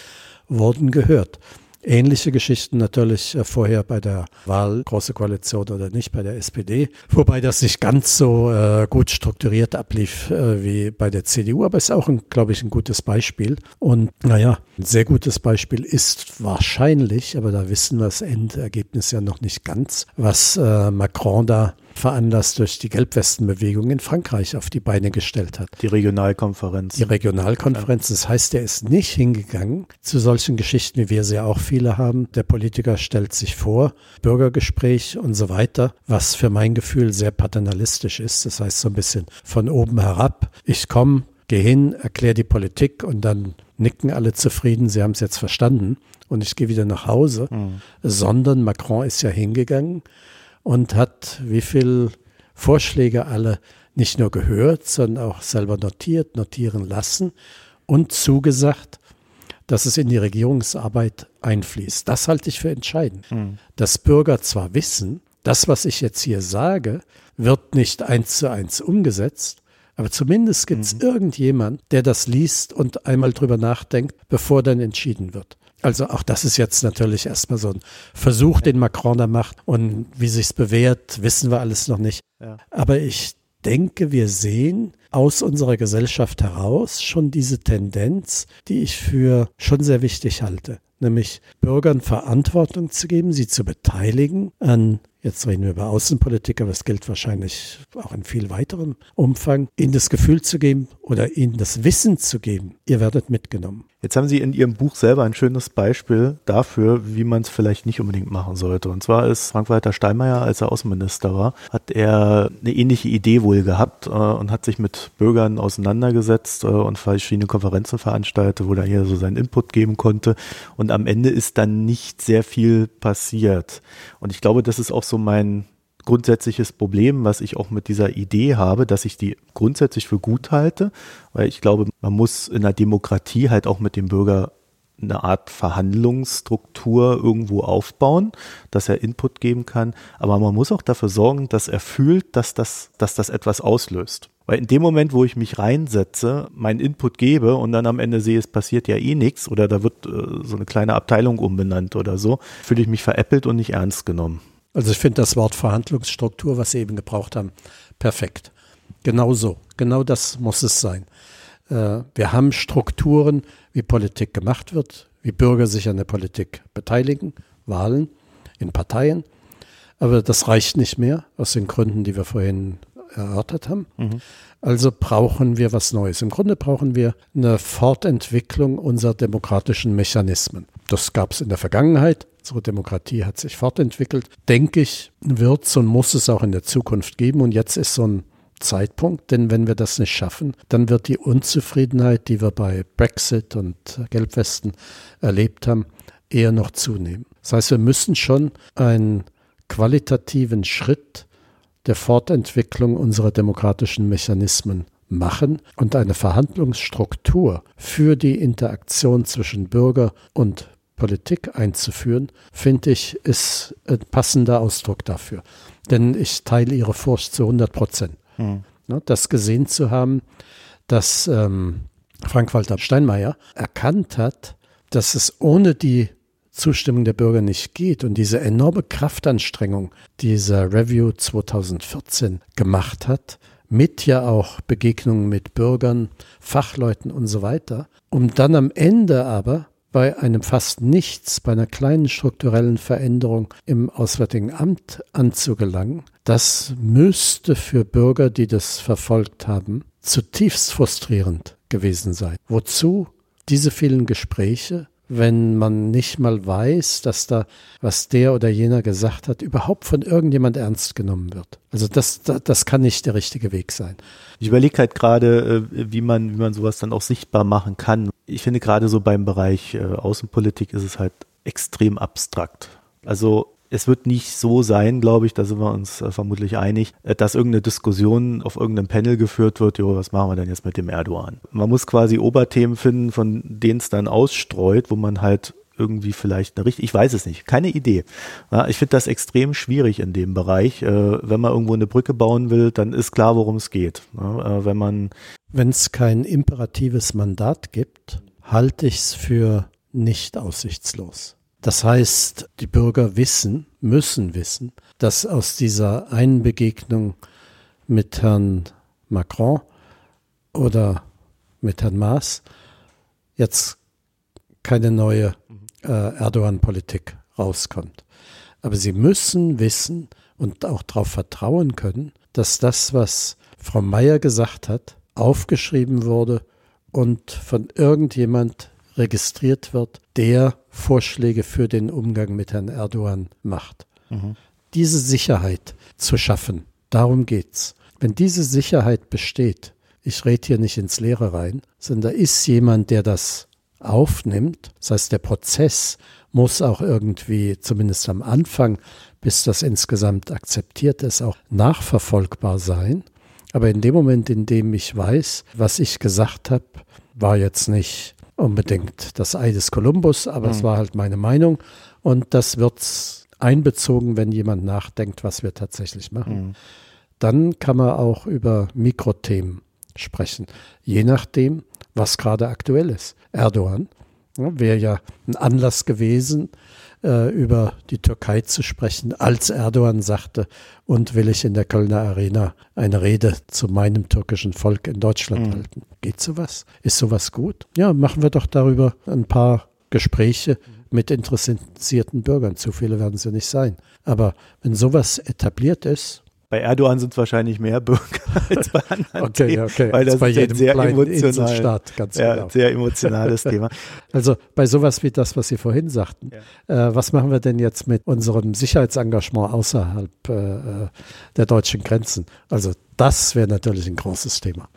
wurden gehört. Ähnliche Geschichten natürlich äh, vorher bei der Wahl, Große Koalition oder nicht, bei der SPD. Wobei das nicht ganz so äh, gut strukturiert ablief äh, wie bei der CDU, aber ist auch, glaube ich, ein gutes Beispiel. Und naja, ein sehr gutes Beispiel ist wahrscheinlich, aber da wissen wir das Endergebnis ja noch nicht ganz, was äh, Macron da veranlasst durch die Gelbwestenbewegung in Frankreich auf die Beine gestellt hat. Die Regionalkonferenz. Die Regionalkonferenz. Das heißt, er ist nicht hingegangen zu solchen Geschichten, wie wir sie auch viele haben. Der Politiker stellt sich vor, Bürgergespräch und so weiter, was für mein Gefühl sehr paternalistisch ist. Das heißt so ein bisschen von oben herab. Ich komme, gehe hin, erkläre die Politik und dann nicken alle zufrieden, sie haben es jetzt verstanden und ich gehe wieder nach Hause. Mhm. Sondern Macron ist ja hingegangen und hat wie viel Vorschläge alle nicht nur gehört, sondern auch selber notiert, notieren lassen und zugesagt, dass es in die Regierungsarbeit einfließt. Das halte ich für entscheidend. Mhm. Dass Bürger zwar wissen, das, was ich jetzt hier sage, wird nicht eins zu eins umgesetzt, aber zumindest gibt es mhm. irgendjemand, der das liest und einmal drüber nachdenkt, bevor dann entschieden wird. Also auch das ist jetzt natürlich erstmal so ein Versuch, den Macron da macht. Und wie sich's bewährt, wissen wir alles noch nicht. Ja. Aber ich denke, wir sehen aus unserer Gesellschaft heraus schon diese Tendenz, die ich für schon sehr wichtig halte, nämlich Bürgern Verantwortung zu geben, sie zu beteiligen an Jetzt reden wir über Außenpolitik, aber es gilt wahrscheinlich auch in viel weiterem Umfang, ihnen das Gefühl zu geben oder ihnen das Wissen zu geben, ihr werdet mitgenommen. Jetzt haben Sie in Ihrem Buch selber ein schönes Beispiel dafür, wie man es vielleicht nicht unbedingt machen sollte. Und zwar ist Frank-Walter Steinmeier, als er Außenminister war, hat er eine ähnliche Idee wohl gehabt äh, und hat sich mit Bürgern auseinandergesetzt äh, und verschiedene Konferenzen veranstaltet, wo er hier so seinen Input geben konnte. Und am Ende ist dann nicht sehr viel passiert. Und ich glaube, das ist auch so mein grundsätzliches Problem, was ich auch mit dieser Idee habe, dass ich die grundsätzlich für gut halte, weil ich glaube, man muss in der Demokratie halt auch mit dem Bürger eine Art Verhandlungsstruktur irgendwo aufbauen, dass er Input geben kann. Aber man muss auch dafür sorgen, dass er fühlt, dass das, dass das etwas auslöst. Weil in dem Moment, wo ich mich reinsetze, meinen Input gebe und dann am Ende sehe, es passiert ja eh nichts oder da wird äh, so eine kleine Abteilung umbenannt oder so, fühle ich mich veräppelt und nicht ernst genommen. Also ich finde das Wort Verhandlungsstruktur, was Sie eben gebraucht haben, perfekt. Genau so, genau das muss es sein. Äh, wir haben Strukturen, wie Politik gemacht wird, wie Bürger sich an der Politik beteiligen, Wahlen in Parteien. Aber das reicht nicht mehr, aus den Gründen, die wir vorhin erörtert haben. Mhm. Also brauchen wir was Neues. Im Grunde brauchen wir eine Fortentwicklung unserer demokratischen Mechanismen. Das gab es in der Vergangenheit. Unsere Demokratie hat sich fortentwickelt. Denke ich, wird es und muss es auch in der Zukunft geben. Und jetzt ist so ein Zeitpunkt, denn wenn wir das nicht schaffen, dann wird die Unzufriedenheit, die wir bei Brexit und Gelbwesten erlebt haben, eher noch zunehmen. Das heißt, wir müssen schon einen qualitativen Schritt der Fortentwicklung unserer demokratischen Mechanismen machen und eine Verhandlungsstruktur für die Interaktion zwischen Bürger und Politik einzuführen, finde ich, ist ein passender Ausdruck dafür. Denn ich teile Ihre Furcht zu 100 Prozent. Mhm. Das gesehen zu haben, dass ähm, Frank-Walter Steinmeier erkannt hat, dass es ohne die Zustimmung der Bürger nicht geht und diese enorme Kraftanstrengung, die dieser Review 2014 gemacht hat, mit ja auch Begegnungen mit Bürgern, Fachleuten und so weiter, um dann am Ende aber bei einem fast nichts, bei einer kleinen strukturellen Veränderung im Auswärtigen Amt anzugelangen, das müsste für Bürger, die das verfolgt haben, zutiefst frustrierend gewesen sein. Wozu diese vielen Gespräche, wenn man nicht mal weiß, dass da, was der oder jener gesagt hat, überhaupt von irgendjemand ernst genommen wird. Also das, das, kann nicht der richtige Weg sein. Ich überlege halt gerade, äh, wie man, wie man sowas dann auch sichtbar machen kann. Ich finde gerade so beim Bereich äh, Außenpolitik ist es halt extrem abstrakt. Also es wird nicht so sein, glaube ich, da sind wir uns äh, vermutlich einig, äh, dass irgendeine Diskussion auf irgendeinem Panel geführt wird, jo, was machen wir denn jetzt mit dem Erdogan? Man muss quasi Oberthemen finden, von denen es dann ausstreut, wo man halt irgendwie vielleicht eine richtige, ich weiß es nicht, keine Idee. Ja, ich finde das extrem schwierig in dem Bereich. Äh, wenn man irgendwo eine Brücke bauen will, dann ist klar, worum es geht. Ja, äh, wenn man wenn es kein imperatives Mandat gibt, halte ich es für nicht aussichtslos. Das heißt, die Bürger wissen, müssen wissen, dass aus dieser einen Begegnung mit Herrn Macron oder mit Herrn Maas jetzt keine neue äh, Erdogan-Politik rauskommt. Aber sie müssen wissen und auch darauf vertrauen können, dass das, was Frau Mayer gesagt hat, aufgeschrieben wurde und von irgendjemand registriert wird, der Vorschläge für den Umgang mit Herrn Erdogan macht. Mhm. Diese Sicherheit zu schaffen, darum geht's. Wenn diese Sicherheit besteht, ich rede hier nicht ins Leere rein, sondern da ist jemand, der das aufnimmt. Das heißt, der Prozess muss auch irgendwie, zumindest am Anfang, bis das insgesamt akzeptiert ist, auch nachverfolgbar sein. Aber in dem Moment, in dem ich weiß, was ich gesagt habe, war jetzt nicht unbedingt das Ei des Kolumbus, aber mhm. es war halt meine Meinung. Und das wird einbezogen, wenn jemand nachdenkt, was wir tatsächlich machen. Mhm. Dann kann man auch über Mikrothemen sprechen, je nachdem, was gerade aktuell ist. Erdogan ja, wäre ja ein Anlass gewesen, äh, über die Türkei zu sprechen, als Erdogan sagte, und will ich in der Kölner Arena eine Rede zu meinem türkischen Volk in Deutschland mhm. halten. Geht sowas? Ist sowas gut? Ja, machen wir doch darüber ein paar Gespräche mit interessierten Bürgern. Zu viele werden ja nicht sein. Aber wenn sowas etabliert ist, bei Erdogan sind es wahrscheinlich mehr Bürger als bei anderen okay, Themen, okay. weil das bei ist jedem sehr emotional, Staat, ganz ja, genau. sehr emotionales Thema. Also bei sowas wie das, was Sie vorhin sagten, ja. äh, was machen wir denn jetzt mit unserem Sicherheitsengagement außerhalb äh, äh der deutschen Grenzen? Also das wäre natürlich ein großes Thema.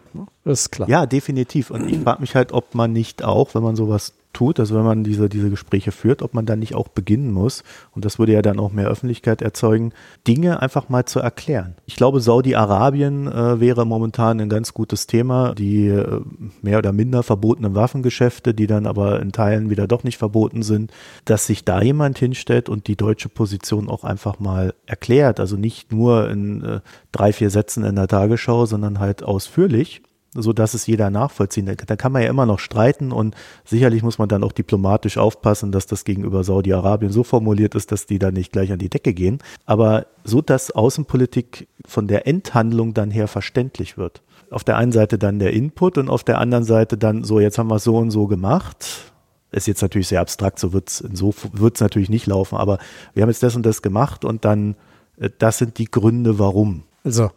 Das ist klar. Ja, definitiv. Und ich frage mich halt, ob man nicht auch, wenn man sowas tut, also wenn man diese, diese Gespräche führt, ob man dann nicht auch beginnen muss, und das würde ja dann auch mehr Öffentlichkeit erzeugen, Dinge einfach mal zu erklären. Ich glaube, Saudi-Arabien äh, wäre momentan ein ganz gutes Thema, die äh, mehr oder minder verbotenen Waffengeschäfte, die dann aber in Teilen wieder doch nicht verboten sind, dass sich da jemand hinstellt und die deutsche Position auch einfach mal erklärt, also nicht nur in äh, drei, vier Sätzen in der Tagesschau, sondern halt ausführlich so dass es jeder nachvollziehen. Da kann man ja immer noch streiten und sicherlich muss man dann auch diplomatisch aufpassen, dass das gegenüber Saudi-Arabien so formuliert ist, dass die da nicht gleich an die Decke gehen. Aber so, dass Außenpolitik von der Endhandlung dann her verständlich wird. Auf der einen Seite dann der Input und auf der anderen Seite dann so, jetzt haben wir es so und so gemacht. Ist jetzt natürlich sehr abstrakt, so wird es so wird's natürlich nicht laufen, aber wir haben jetzt das und das gemacht und dann, äh, das sind die Gründe, warum. Also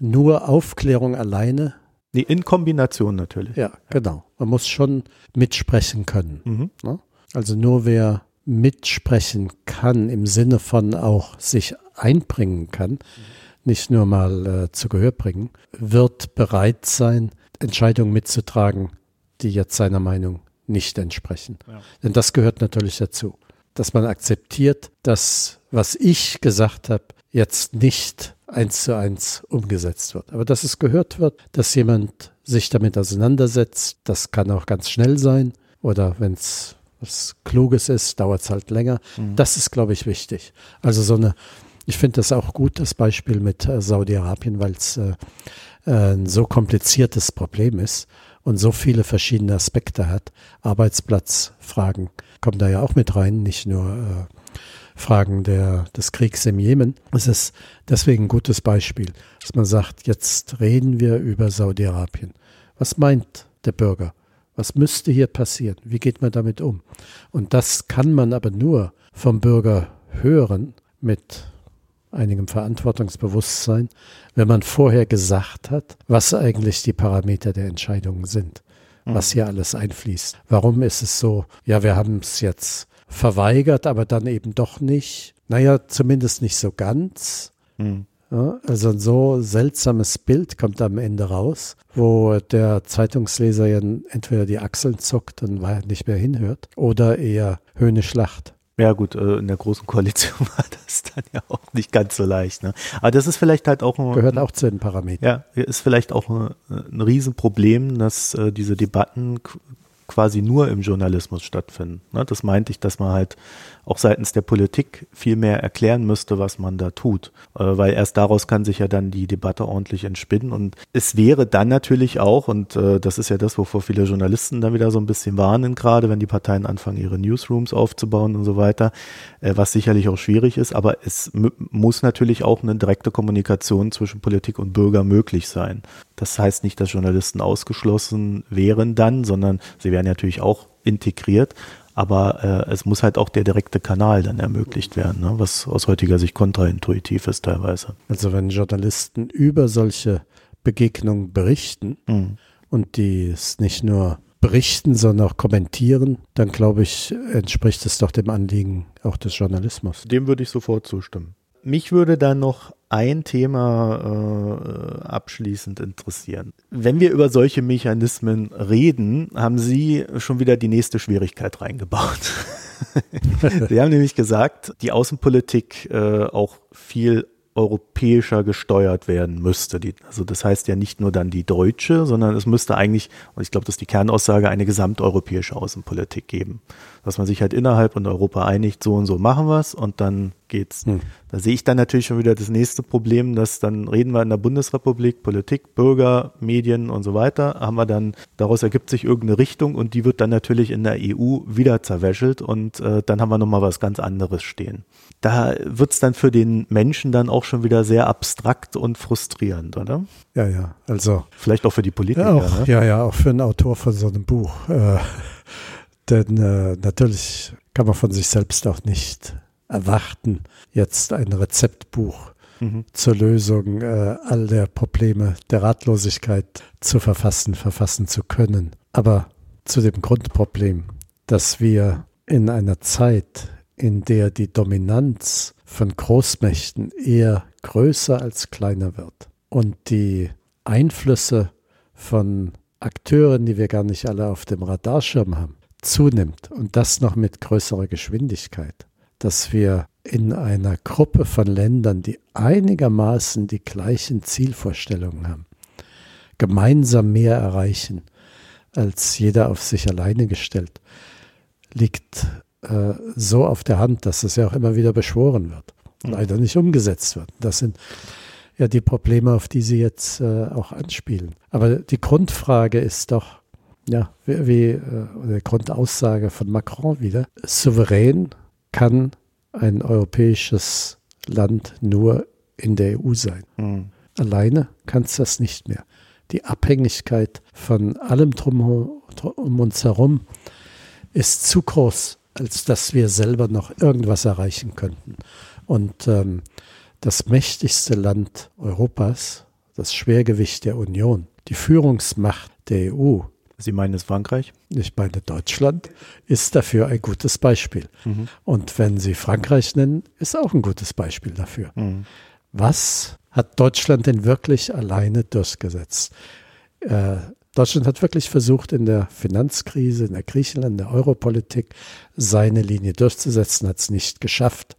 nur Aufklärung alleine Nee, in Kombination natürlich. Ja, genau. Man muss schon mitsprechen können. Mhm. Ne? Also nur wer mitsprechen kann, im Sinne von auch sich einbringen kann, mhm. nicht nur mal äh, zu Gehör bringen, wird bereit sein, Entscheidungen mitzutragen, die jetzt seiner Meinung nicht entsprechen. Ja. Denn das gehört natürlich dazu, dass man akzeptiert, dass was ich gesagt habe, jetzt nicht eins zu eins umgesetzt wird. Aber dass es gehört wird, dass jemand sich damit auseinandersetzt, das kann auch ganz schnell sein. Oder wenn es was Kluges ist, dauert es halt länger. Mhm. Das ist, glaube ich, wichtig. Also so eine, ich finde das auch gut, das Beispiel mit äh, Saudi-Arabien, weil es äh, äh, ein so kompliziertes Problem ist und so viele verschiedene Aspekte hat. Arbeitsplatzfragen kommen da ja auch mit rein, nicht nur äh, Fragen der, des Kriegs im Jemen. Es ist deswegen ein gutes Beispiel, dass man sagt, jetzt reden wir über Saudi-Arabien. Was meint der Bürger? Was müsste hier passieren? Wie geht man damit um? Und das kann man aber nur vom Bürger hören mit einigem Verantwortungsbewusstsein, wenn man vorher gesagt hat, was eigentlich die Parameter der Entscheidungen sind, was mhm. hier alles einfließt. Warum ist es so, ja, wir haben es jetzt verweigert, aber dann eben doch nicht. Naja, zumindest nicht so ganz. Mhm. Ja, also ein so seltsames Bild kommt am Ende raus, wo der Zeitungsleser ja entweder die Achseln zuckt und nicht mehr hinhört oder eher höhnisch lacht. Ja gut, äh, in der großen Koalition war das dann ja auch nicht ganz so leicht. Ne? Aber das ist vielleicht halt auch ein, gehört auch zu den Parametern. Ja, ist vielleicht auch ein, ein Riesenproblem, dass äh, diese Debatten quasi nur im Journalismus stattfinden. Ne? Das meinte ich, dass man halt auch seitens der Politik viel mehr erklären müsste, was man da tut. Äh, weil erst daraus kann sich ja dann die Debatte ordentlich entspinnen. Und es wäre dann natürlich auch, und äh, das ist ja das, wovor viele Journalisten dann wieder so ein bisschen warnen, gerade wenn die Parteien anfangen, ihre Newsrooms aufzubauen und so weiter, äh, was sicherlich auch schwierig ist, aber es muss natürlich auch eine direkte Kommunikation zwischen Politik und Bürger möglich sein. Das heißt nicht, dass Journalisten ausgeschlossen wären dann, sondern sie werden natürlich auch integriert. Aber äh, es muss halt auch der direkte Kanal dann ermöglicht werden, ne? was aus heutiger Sicht kontraintuitiv ist teilweise. Also wenn Journalisten über solche Begegnungen berichten mhm. und die es nicht nur berichten, sondern auch kommentieren, dann glaube ich, entspricht es doch dem Anliegen auch des Journalismus. Dem würde ich sofort zustimmen. Mich würde dann noch ein Thema äh, abschließend interessieren. Wenn wir über solche Mechanismen reden, haben Sie schon wieder die nächste Schwierigkeit reingebaut. Sie haben nämlich gesagt, die Außenpolitik äh, auch viel europäischer gesteuert werden müsste. Die, also das heißt ja nicht nur dann die deutsche, sondern es müsste eigentlich, und ich glaube, das ist die Kernaussage, eine gesamteuropäische Außenpolitik geben. Dass man sich halt innerhalb von Europa einigt, so und so machen wir es und dann geht's. Hm. Da sehe ich dann natürlich schon wieder das nächste Problem, dass dann reden wir in der Bundesrepublik, Politik, Bürger, Medien und so weiter, haben wir dann, daraus ergibt sich irgendeine Richtung und die wird dann natürlich in der EU wieder zerwäschelt und äh, dann haben wir nochmal was ganz anderes stehen. Da wird's dann für den Menschen dann auch schon wieder sehr abstrakt und frustrierend, oder? Ja, ja, also. Vielleicht auch für die Politiker. Ja, auch, ne? ja, ja, auch für einen Autor von so einem Buch. Äh, denn äh, natürlich kann man von sich selbst auch nicht erwarten, jetzt ein Rezeptbuch mhm. zur Lösung äh, all der Probleme der Ratlosigkeit zu verfassen, verfassen zu können. Aber zu dem Grundproblem, dass wir in einer Zeit, in der die Dominanz von Großmächten eher größer als kleiner wird. Und die Einflüsse von Akteuren, die wir gar nicht alle auf dem Radarschirm haben, zunimmt. Und das noch mit größerer Geschwindigkeit, dass wir in einer Gruppe von Ländern, die einigermaßen die gleichen Zielvorstellungen haben, gemeinsam mehr erreichen als jeder auf sich alleine gestellt, liegt äh, so auf der Hand, dass es ja auch immer wieder beschworen wird, mhm. leider nicht umgesetzt wird. Das sind ja die Probleme, auf die Sie jetzt äh, auch anspielen. Aber die Grundfrage ist doch, ja, wie, wie äh, die Grundaussage von Macron wieder, souverän kann ein europäisches Land nur in der EU sein. Mhm. Alleine kann es das nicht mehr. Die Abhängigkeit von allem drum um uns herum ist zu groß, als dass wir selber noch irgendwas erreichen könnten. Und ähm, das mächtigste Land Europas, das Schwergewicht der Union, die Führungsmacht der EU, Sie meinen es Frankreich? Ich meine Deutschland ist dafür ein gutes Beispiel. Mhm. Und wenn Sie Frankreich nennen, ist auch ein gutes Beispiel dafür. Mhm. Was hat Deutschland denn wirklich alleine durchgesetzt? Äh, Deutschland hat wirklich versucht, in der Finanzkrise, in der Griechenland, in der Europolitik seine Linie durchzusetzen, hat es nicht geschafft,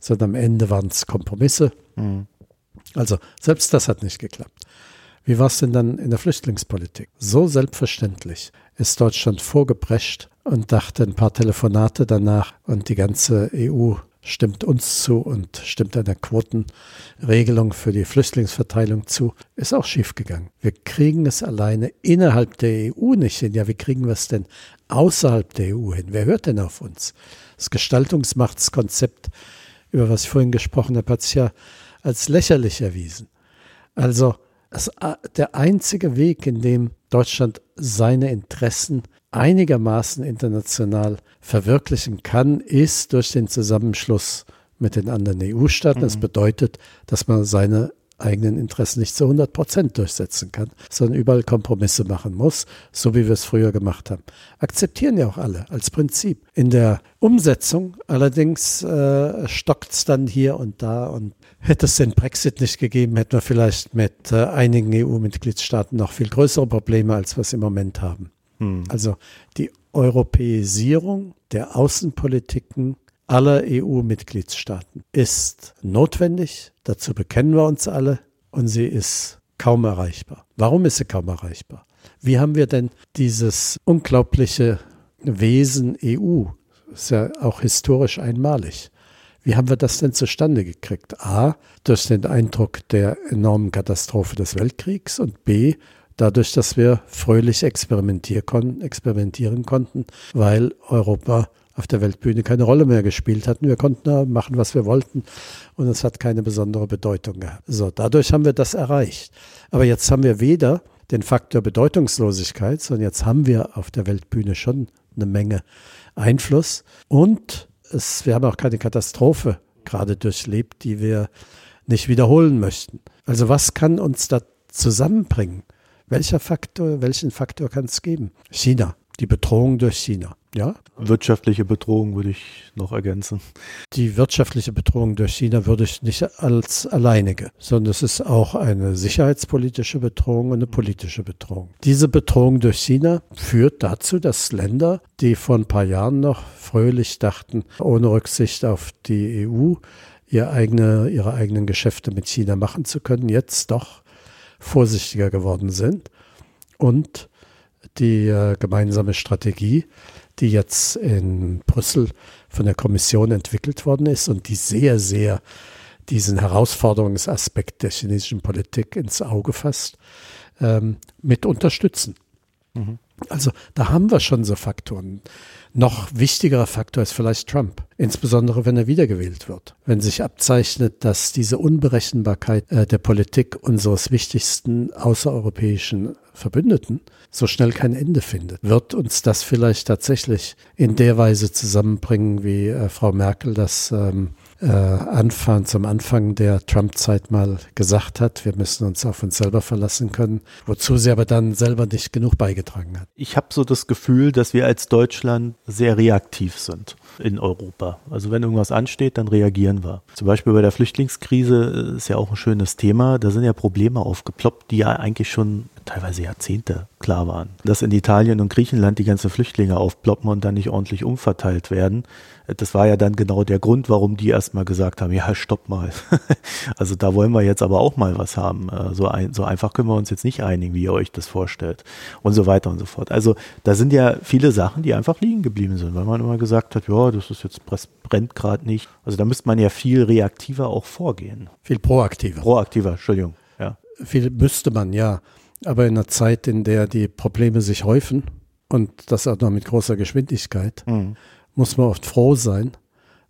sondern am Ende waren es Kompromisse. Mhm. Also selbst das hat nicht geklappt. Wie war es denn dann in der Flüchtlingspolitik? So selbstverständlich ist Deutschland vorgeprescht und dachte ein paar Telefonate danach und die ganze EU stimmt uns zu und stimmt einer Quotenregelung für die Flüchtlingsverteilung zu, ist auch schiefgegangen. Wir kriegen es alleine innerhalb der EU nicht hin. Ja, wie kriegen wir es denn außerhalb der EU hin? Wer hört denn auf uns? Das Gestaltungsmachtskonzept, über was ich vorhin gesprochen habe, hat sich ja als lächerlich erwiesen. Also Das, äh, der einzige Weg, in dem Deutschland seine Interessen einigermaßen international verwirklichen kann, ist durch den Zusammenschluss mit den anderen EU-Staaten. Mhm. Das bedeutet, dass man seine eigenen Interessen nicht zu 100 Prozent durchsetzen kann, sondern überall Kompromisse machen muss, so wie wir es früher gemacht haben. Akzeptieren ja auch alle als Prinzip. In der Umsetzung allerdings äh, stockt es dann hier und da und hätte es den Brexit nicht gegeben, hätten wir vielleicht mit äh, einigen EU-Mitgliedstaaten noch viel größere Probleme, als wir es im Moment haben. Hm. Also die Europäisierung der Außenpolitiken aller EU-Mitgliedstaaten ist notwendig. Dazu bekennen wir uns alle und sie ist kaum erreichbar. Warum ist sie kaum erreichbar? Wie haben wir denn dieses unglaubliche Wesen EU? Ist ja auch historisch einmalig. Wie haben wir das denn zustande gekriegt? A, durch den Eindruck der enormen Katastrophe des Weltkriegs und B, dadurch, dass wir fröhlich experimentieren konnten, weil Europa auf der Weltbühne keine Rolle mehr gespielt hatten. Wir konnten da machen, was wir wollten und es hat keine besondere Bedeutung gehabt. So, dadurch haben wir das erreicht. Aber jetzt haben wir weder den Faktor Bedeutungslosigkeit, sondern jetzt haben wir auf der Weltbühne schon eine Menge Einfluss und es, wir haben auch keine Katastrophe gerade durchlebt, die wir nicht wiederholen möchten. Also was kann uns da zusammenbringen? Welcher Faktor, welchen Faktor kann es geben? China, die Bedrohung durch China. Ja? Wirtschaftliche Bedrohung würde ich noch ergänzen. Die wirtschaftliche Bedrohung durch China würde ich nicht als alleinige, sondern es ist auch eine sicherheitspolitische Bedrohung und eine politische Bedrohung. Diese Bedrohung durch China führt dazu, dass Länder, die vor ein paar Jahren noch fröhlich dachten, ohne Rücksicht auf die EU, ihre, eigene, ihre eigenen Geschäfte mit China machen zu können, jetzt doch vorsichtiger geworden sind und die äh, gemeinsame Strategie die jetzt in Brüssel von der Kommission entwickelt worden ist und die sehr, sehr diesen Herausforderungsaspekt der chinesischen Politik ins Auge fasst, ähm, mit unterstützen. Mhm. Also da haben wir schon so Faktoren. Noch wichtigerer Faktor ist vielleicht Trump, insbesondere wenn er wiedergewählt wird. Wenn sich abzeichnet, dass diese Unberechenbarkeit äh, der Politik unseres wichtigsten außereuropäischen Verbündeten so schnell kein Ende findet, wird uns das vielleicht tatsächlich in der Weise zusammenbringen, wie äh, Frau Merkel das ähm, äh, Anfang, zum Anfang der Trump-Zeit mal gesagt hat, wir müssen uns auf uns selber verlassen können, wozu sie aber dann selber nicht genug beigetragen hat. Ich habe so das Gefühl, dass wir als Deutschland sehr reaktiv sind in Europa. Also wenn irgendwas ansteht, dann reagieren wir. Zum Beispiel bei der Flüchtlingskrise ist ja auch ein schönes Thema. Da sind ja Probleme aufgeploppt, die ja eigentlich schon teilweise Jahrzehnte klar waren. Dass in Italien und Griechenland die ganzen Flüchtlinge aufploppen und dann nicht ordentlich umverteilt werden, das war ja dann genau der Grund, warum die erstmal gesagt haben, ja, stopp mal. also da wollen wir jetzt aber auch mal was haben. Äh, so, ein, so einfach können wir uns jetzt nicht einigen, wie ihr euch das vorstellt. Und so weiter und so fort. Also da sind ja viele Sachen, die einfach liegen geblieben sind, weil man immer gesagt hat, ja, das ist jetzt brennt gerade nicht. Also da müsste man ja viel reaktiver auch vorgehen. Viel proaktiver. Proaktiver, Entschuldigung. Ja. Viel müsste man, ja. Aber in einer Zeit, in der die Probleme sich häufen und das auch noch mit großer Geschwindigkeit, mhm muss man oft froh sein,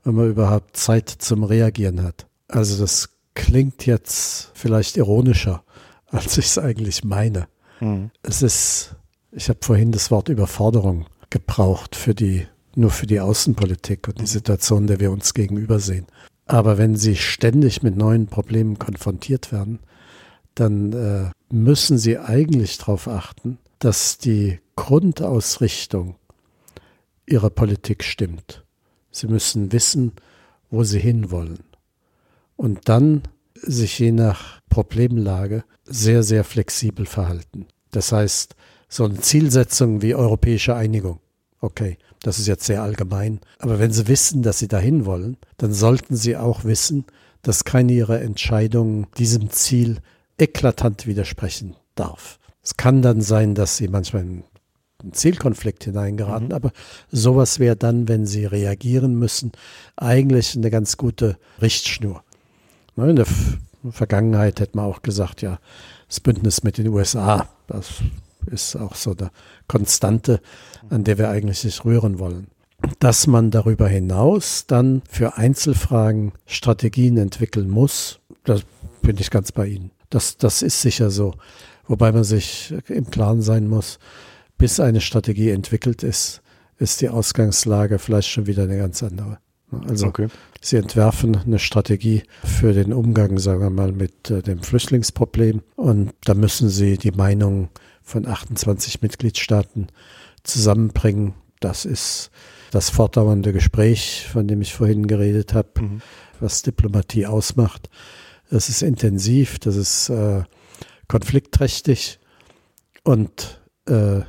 wenn man überhaupt Zeit zum Reagieren hat. Also das klingt jetzt vielleicht ironischer, als ich es eigentlich meine. Mhm. Es ist, ich habe vorhin das Wort Überforderung gebraucht für die, nur für die Außenpolitik und die mhm. Situation, der wir uns gegenüber sehen. Aber wenn sie ständig mit neuen Problemen konfrontiert werden, dann äh, müssen sie eigentlich darauf achten, dass die Grundausrichtung ihrer Politik stimmt. Sie müssen wissen, wo sie hinwollen. Und dann sich je nach Problemlage sehr, sehr flexibel verhalten. Das heißt, so eine Zielsetzung wie europäische Einigung. Okay, das ist jetzt sehr allgemein. Aber wenn Sie wissen, dass Sie dahin wollen, dann sollten Sie auch wissen, dass keine Ihrer Entscheidungen diesem Ziel eklatant widersprechen darf. Es kann dann sein, dass Sie manchmal in einen Zielkonflikt hineingeraten. Mhm. Aber sowas wäre dann, wenn sie reagieren müssen, eigentlich eine ganz gute Richtschnur. In der Vergangenheit hätte man auch gesagt, ja, das Bündnis mit den USA, das ist auch so eine Konstante, an der wir eigentlich nicht rühren wollen. Dass man darüber hinaus dann für Einzelfragen Strategien entwickeln muss, das bin ich ganz bei Ihnen. Das, das ist sicher so. Wobei man sich im Klaren sein muss, bis eine Strategie entwickelt ist, ist die Ausgangslage vielleicht schon wieder eine ganz andere. Also okay. sie entwerfen eine Strategie für den Umgang, sagen wir mal, mit äh, dem Flüchtlingsproblem und da müssen sie die Meinung von 28 Mitgliedstaaten zusammenbringen. Das ist das fortdauernde Gespräch, von dem ich vorhin geredet habe, mhm. was Diplomatie ausmacht. Das ist intensiv, das ist äh, konfliktträchtig und äh,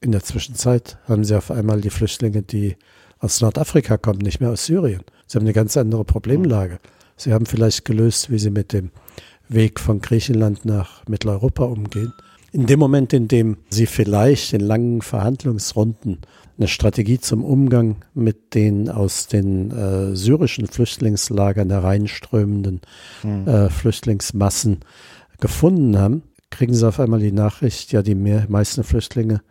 in der Zwischenzeit haben sie auf einmal die Flüchtlinge, die aus Nordafrika kommen, nicht mehr aus Syrien. Sie haben eine ganz andere Problemlage. Sie haben vielleicht gelöst, wie sie mit dem Weg von Griechenland nach Mitteleuropa umgehen. In dem Moment, in dem sie vielleicht in langen Verhandlungsrunden eine Strategie zum Umgang mit den aus den äh, syrischen Flüchtlingslagern hereinströmenden mhm. äh, Flüchtlingsmassen gefunden haben, kriegen sie auf einmal die Nachricht, ja, die mehr, meisten Flüchtlinge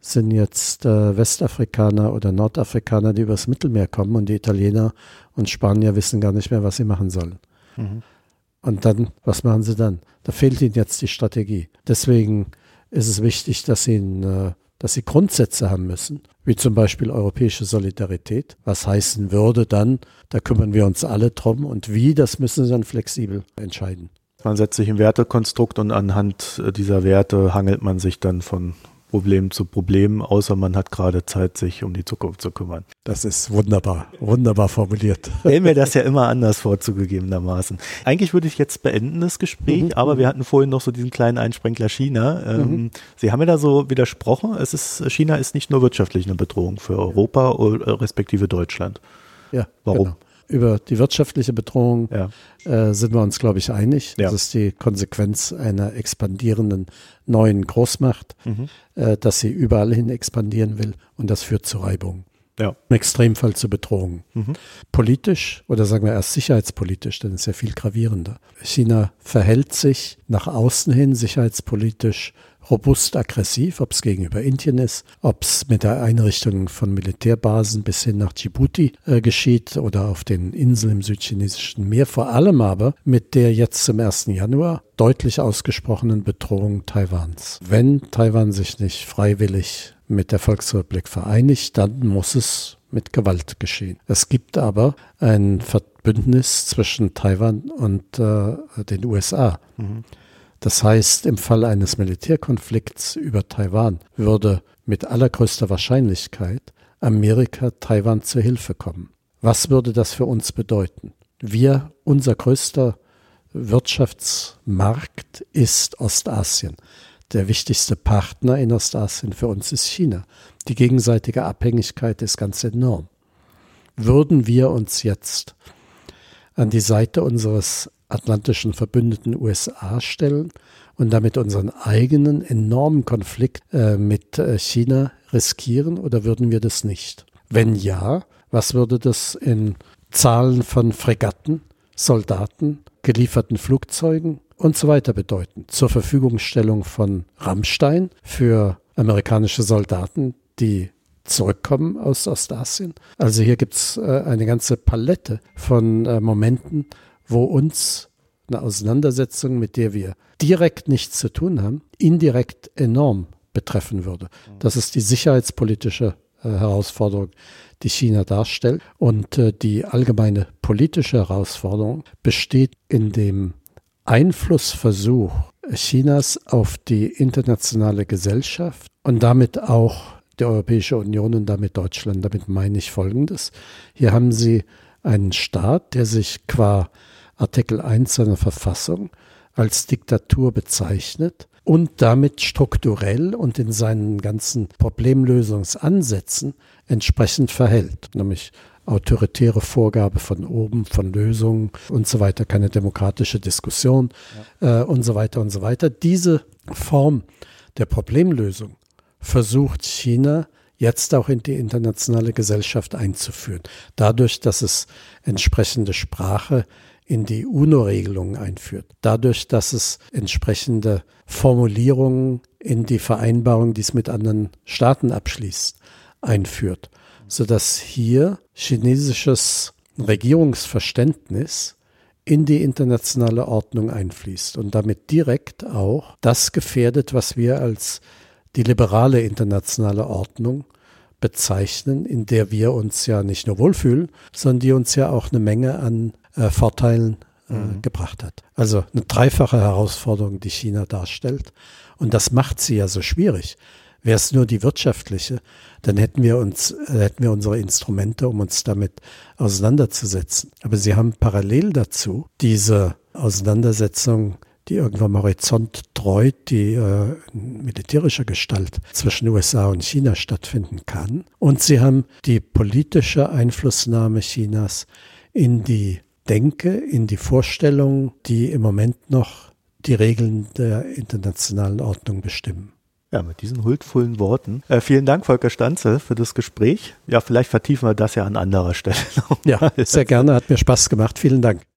sind jetzt äh, Westafrikaner oder Nordafrikaner, die übers Mittelmeer kommen und die Italiener und Spanier wissen gar nicht mehr, was sie machen sollen. Mhm. Und dann, was machen sie dann? Da fehlt ihnen jetzt die Strategie. Deswegen ist es wichtig, dass sie, äh, dass sie Grundsätze haben müssen, wie zum Beispiel europäische Solidarität. Was heißen würde dann, da kümmern wir uns alle drum und wie, das müssen sie dann flexibel entscheiden. Man setzt sich ein Wertekonstrukt und anhand dieser Werte hangelt man sich dann von Problem zu Problem, außer man hat gerade Zeit, sich um die Zukunft zu kümmern. Das ist wunderbar, wunderbar formuliert. Stellen wir das ja immer anders vor, zugegebenermaßen. Eigentlich würde ich jetzt beenden das Gespräch, mhm. aber wir hatten vorhin noch so diesen kleinen Einsprenkler China. Ähm, mhm. Sie haben ja da so widersprochen, es ist, China ist nicht nur wirtschaftlich eine Bedrohung für Europa, respektive Deutschland. Ja, warum? Genau über die wirtschaftliche Bedrohung ja. äh, sind wir uns, glaube ich, einig. Ja. Das ist die Konsequenz einer expandierenden neuen Großmacht, mhm. äh, dass sie überall hin expandieren will und das führt zu Reibung. Ja. Im Extremfall zu Bedrohungen. Mhm. Politisch oder sagen wir erst sicherheitspolitisch, denn es ist ja viel gravierender. China verhält sich nach außen hin sicherheitspolitisch robust aggressiv, ob es gegenüber Indien ist, ob es mit der Einrichtung von Militärbasen bis hin nach Djibouti äh, geschieht oder auf den Inseln im südchinesischen Meer, vor allem aber mit der jetzt zum 1. Januar deutlich ausgesprochenen Bedrohung Taiwans. Wenn Taiwan sich nicht freiwillig mit der Volksrepublik vereinigt, dann muss es mit Gewalt geschehen. Es gibt aber ein Verbündnis zwischen Taiwan und äh, den USA. Mhm. Das heißt, im Fall eines Militärkonflikts über Taiwan würde mit allergrößter Wahrscheinlichkeit Amerika Taiwan zur Hilfe kommen. Was würde das für uns bedeuten? Wir, unser größter Wirtschaftsmarkt ist Ostasien. Der wichtigste Partner in Ostasien für uns ist China. Die gegenseitige Abhängigkeit ist ganz enorm. Würden wir uns jetzt an die Seite unseres atlantischen Verbündeten USA stellen und damit unseren eigenen enormen Konflikt äh, mit äh, China riskieren oder würden wir das nicht? Wenn ja, was würde das in Zahlen von Fregatten, Soldaten, gelieferten Flugzeugen und so weiter bedeuten? Zur Verfügungstellung von Rammstein für amerikanische Soldaten, die zurückkommen aus Ostasien. Also hier gibt es äh, eine ganze Palette von äh, Momenten, wo uns eine Auseinandersetzung, mit der wir direkt nichts zu tun haben, indirekt enorm betreffen würde. Das ist die sicherheitspolitische äh, Herausforderung, die China darstellt. Und äh, die allgemeine politische Herausforderung besteht in dem Einflussversuch Chinas auf die internationale Gesellschaft und damit auch die Europäische Union und damit Deutschland. Damit meine ich Folgendes. Hier haben Sie einen Staat, der sich qua Artikel 1 seiner Verfassung als Diktatur bezeichnet und damit strukturell und in seinen ganzen Problemlösungsansätzen entsprechend verhält, nämlich autoritäre Vorgabe von oben, von Lösungen und so weiter, keine demokratische Diskussion ja. äh, und so weiter und so weiter. Diese Form der Problemlösung versucht China jetzt auch in die internationale Gesellschaft einzuführen, dadurch, dass es entsprechende Sprache in die UNO-Regelungen einführt. Dadurch, dass es entsprechende Formulierungen in die Vereinbarung, die es mit anderen Staaten abschließt, einführt, sodass hier chinesisches Regierungsverständnis in die internationale Ordnung einfließt und damit direkt auch das gefährdet, was wir als die liberale internationale Ordnung bezeichnen, in der wir uns ja nicht nur wohlfühlen, sondern die uns ja auch eine Menge an äh, Vorteilen äh, mhm. gebracht hat. Also eine dreifache Herausforderung, die China darstellt. Und das macht sie ja so schwierig. Wäre es nur die wirtschaftliche, dann hätten wir uns, äh, hätten wir unsere Instrumente, um uns damit auseinanderzusetzen. Aber sie haben parallel dazu diese Auseinandersetzung, die irgendwann am Horizont treut, die äh, in militärischer Gestalt zwischen USA und China stattfinden kann. Und sie haben die politische Einflussnahme Chinas in die Denke, in die Vorstellungen, die im Moment noch die Regeln der internationalen Ordnung bestimmen. Ja, mit diesen huldvollen Worten. Äh, vielen Dank, Volker Stanze, für das Gespräch. Ja, vielleicht vertiefen wir das ja an anderer Stelle. ja, sehr gerne. Hat mir Spaß gemacht. Vielen Dank.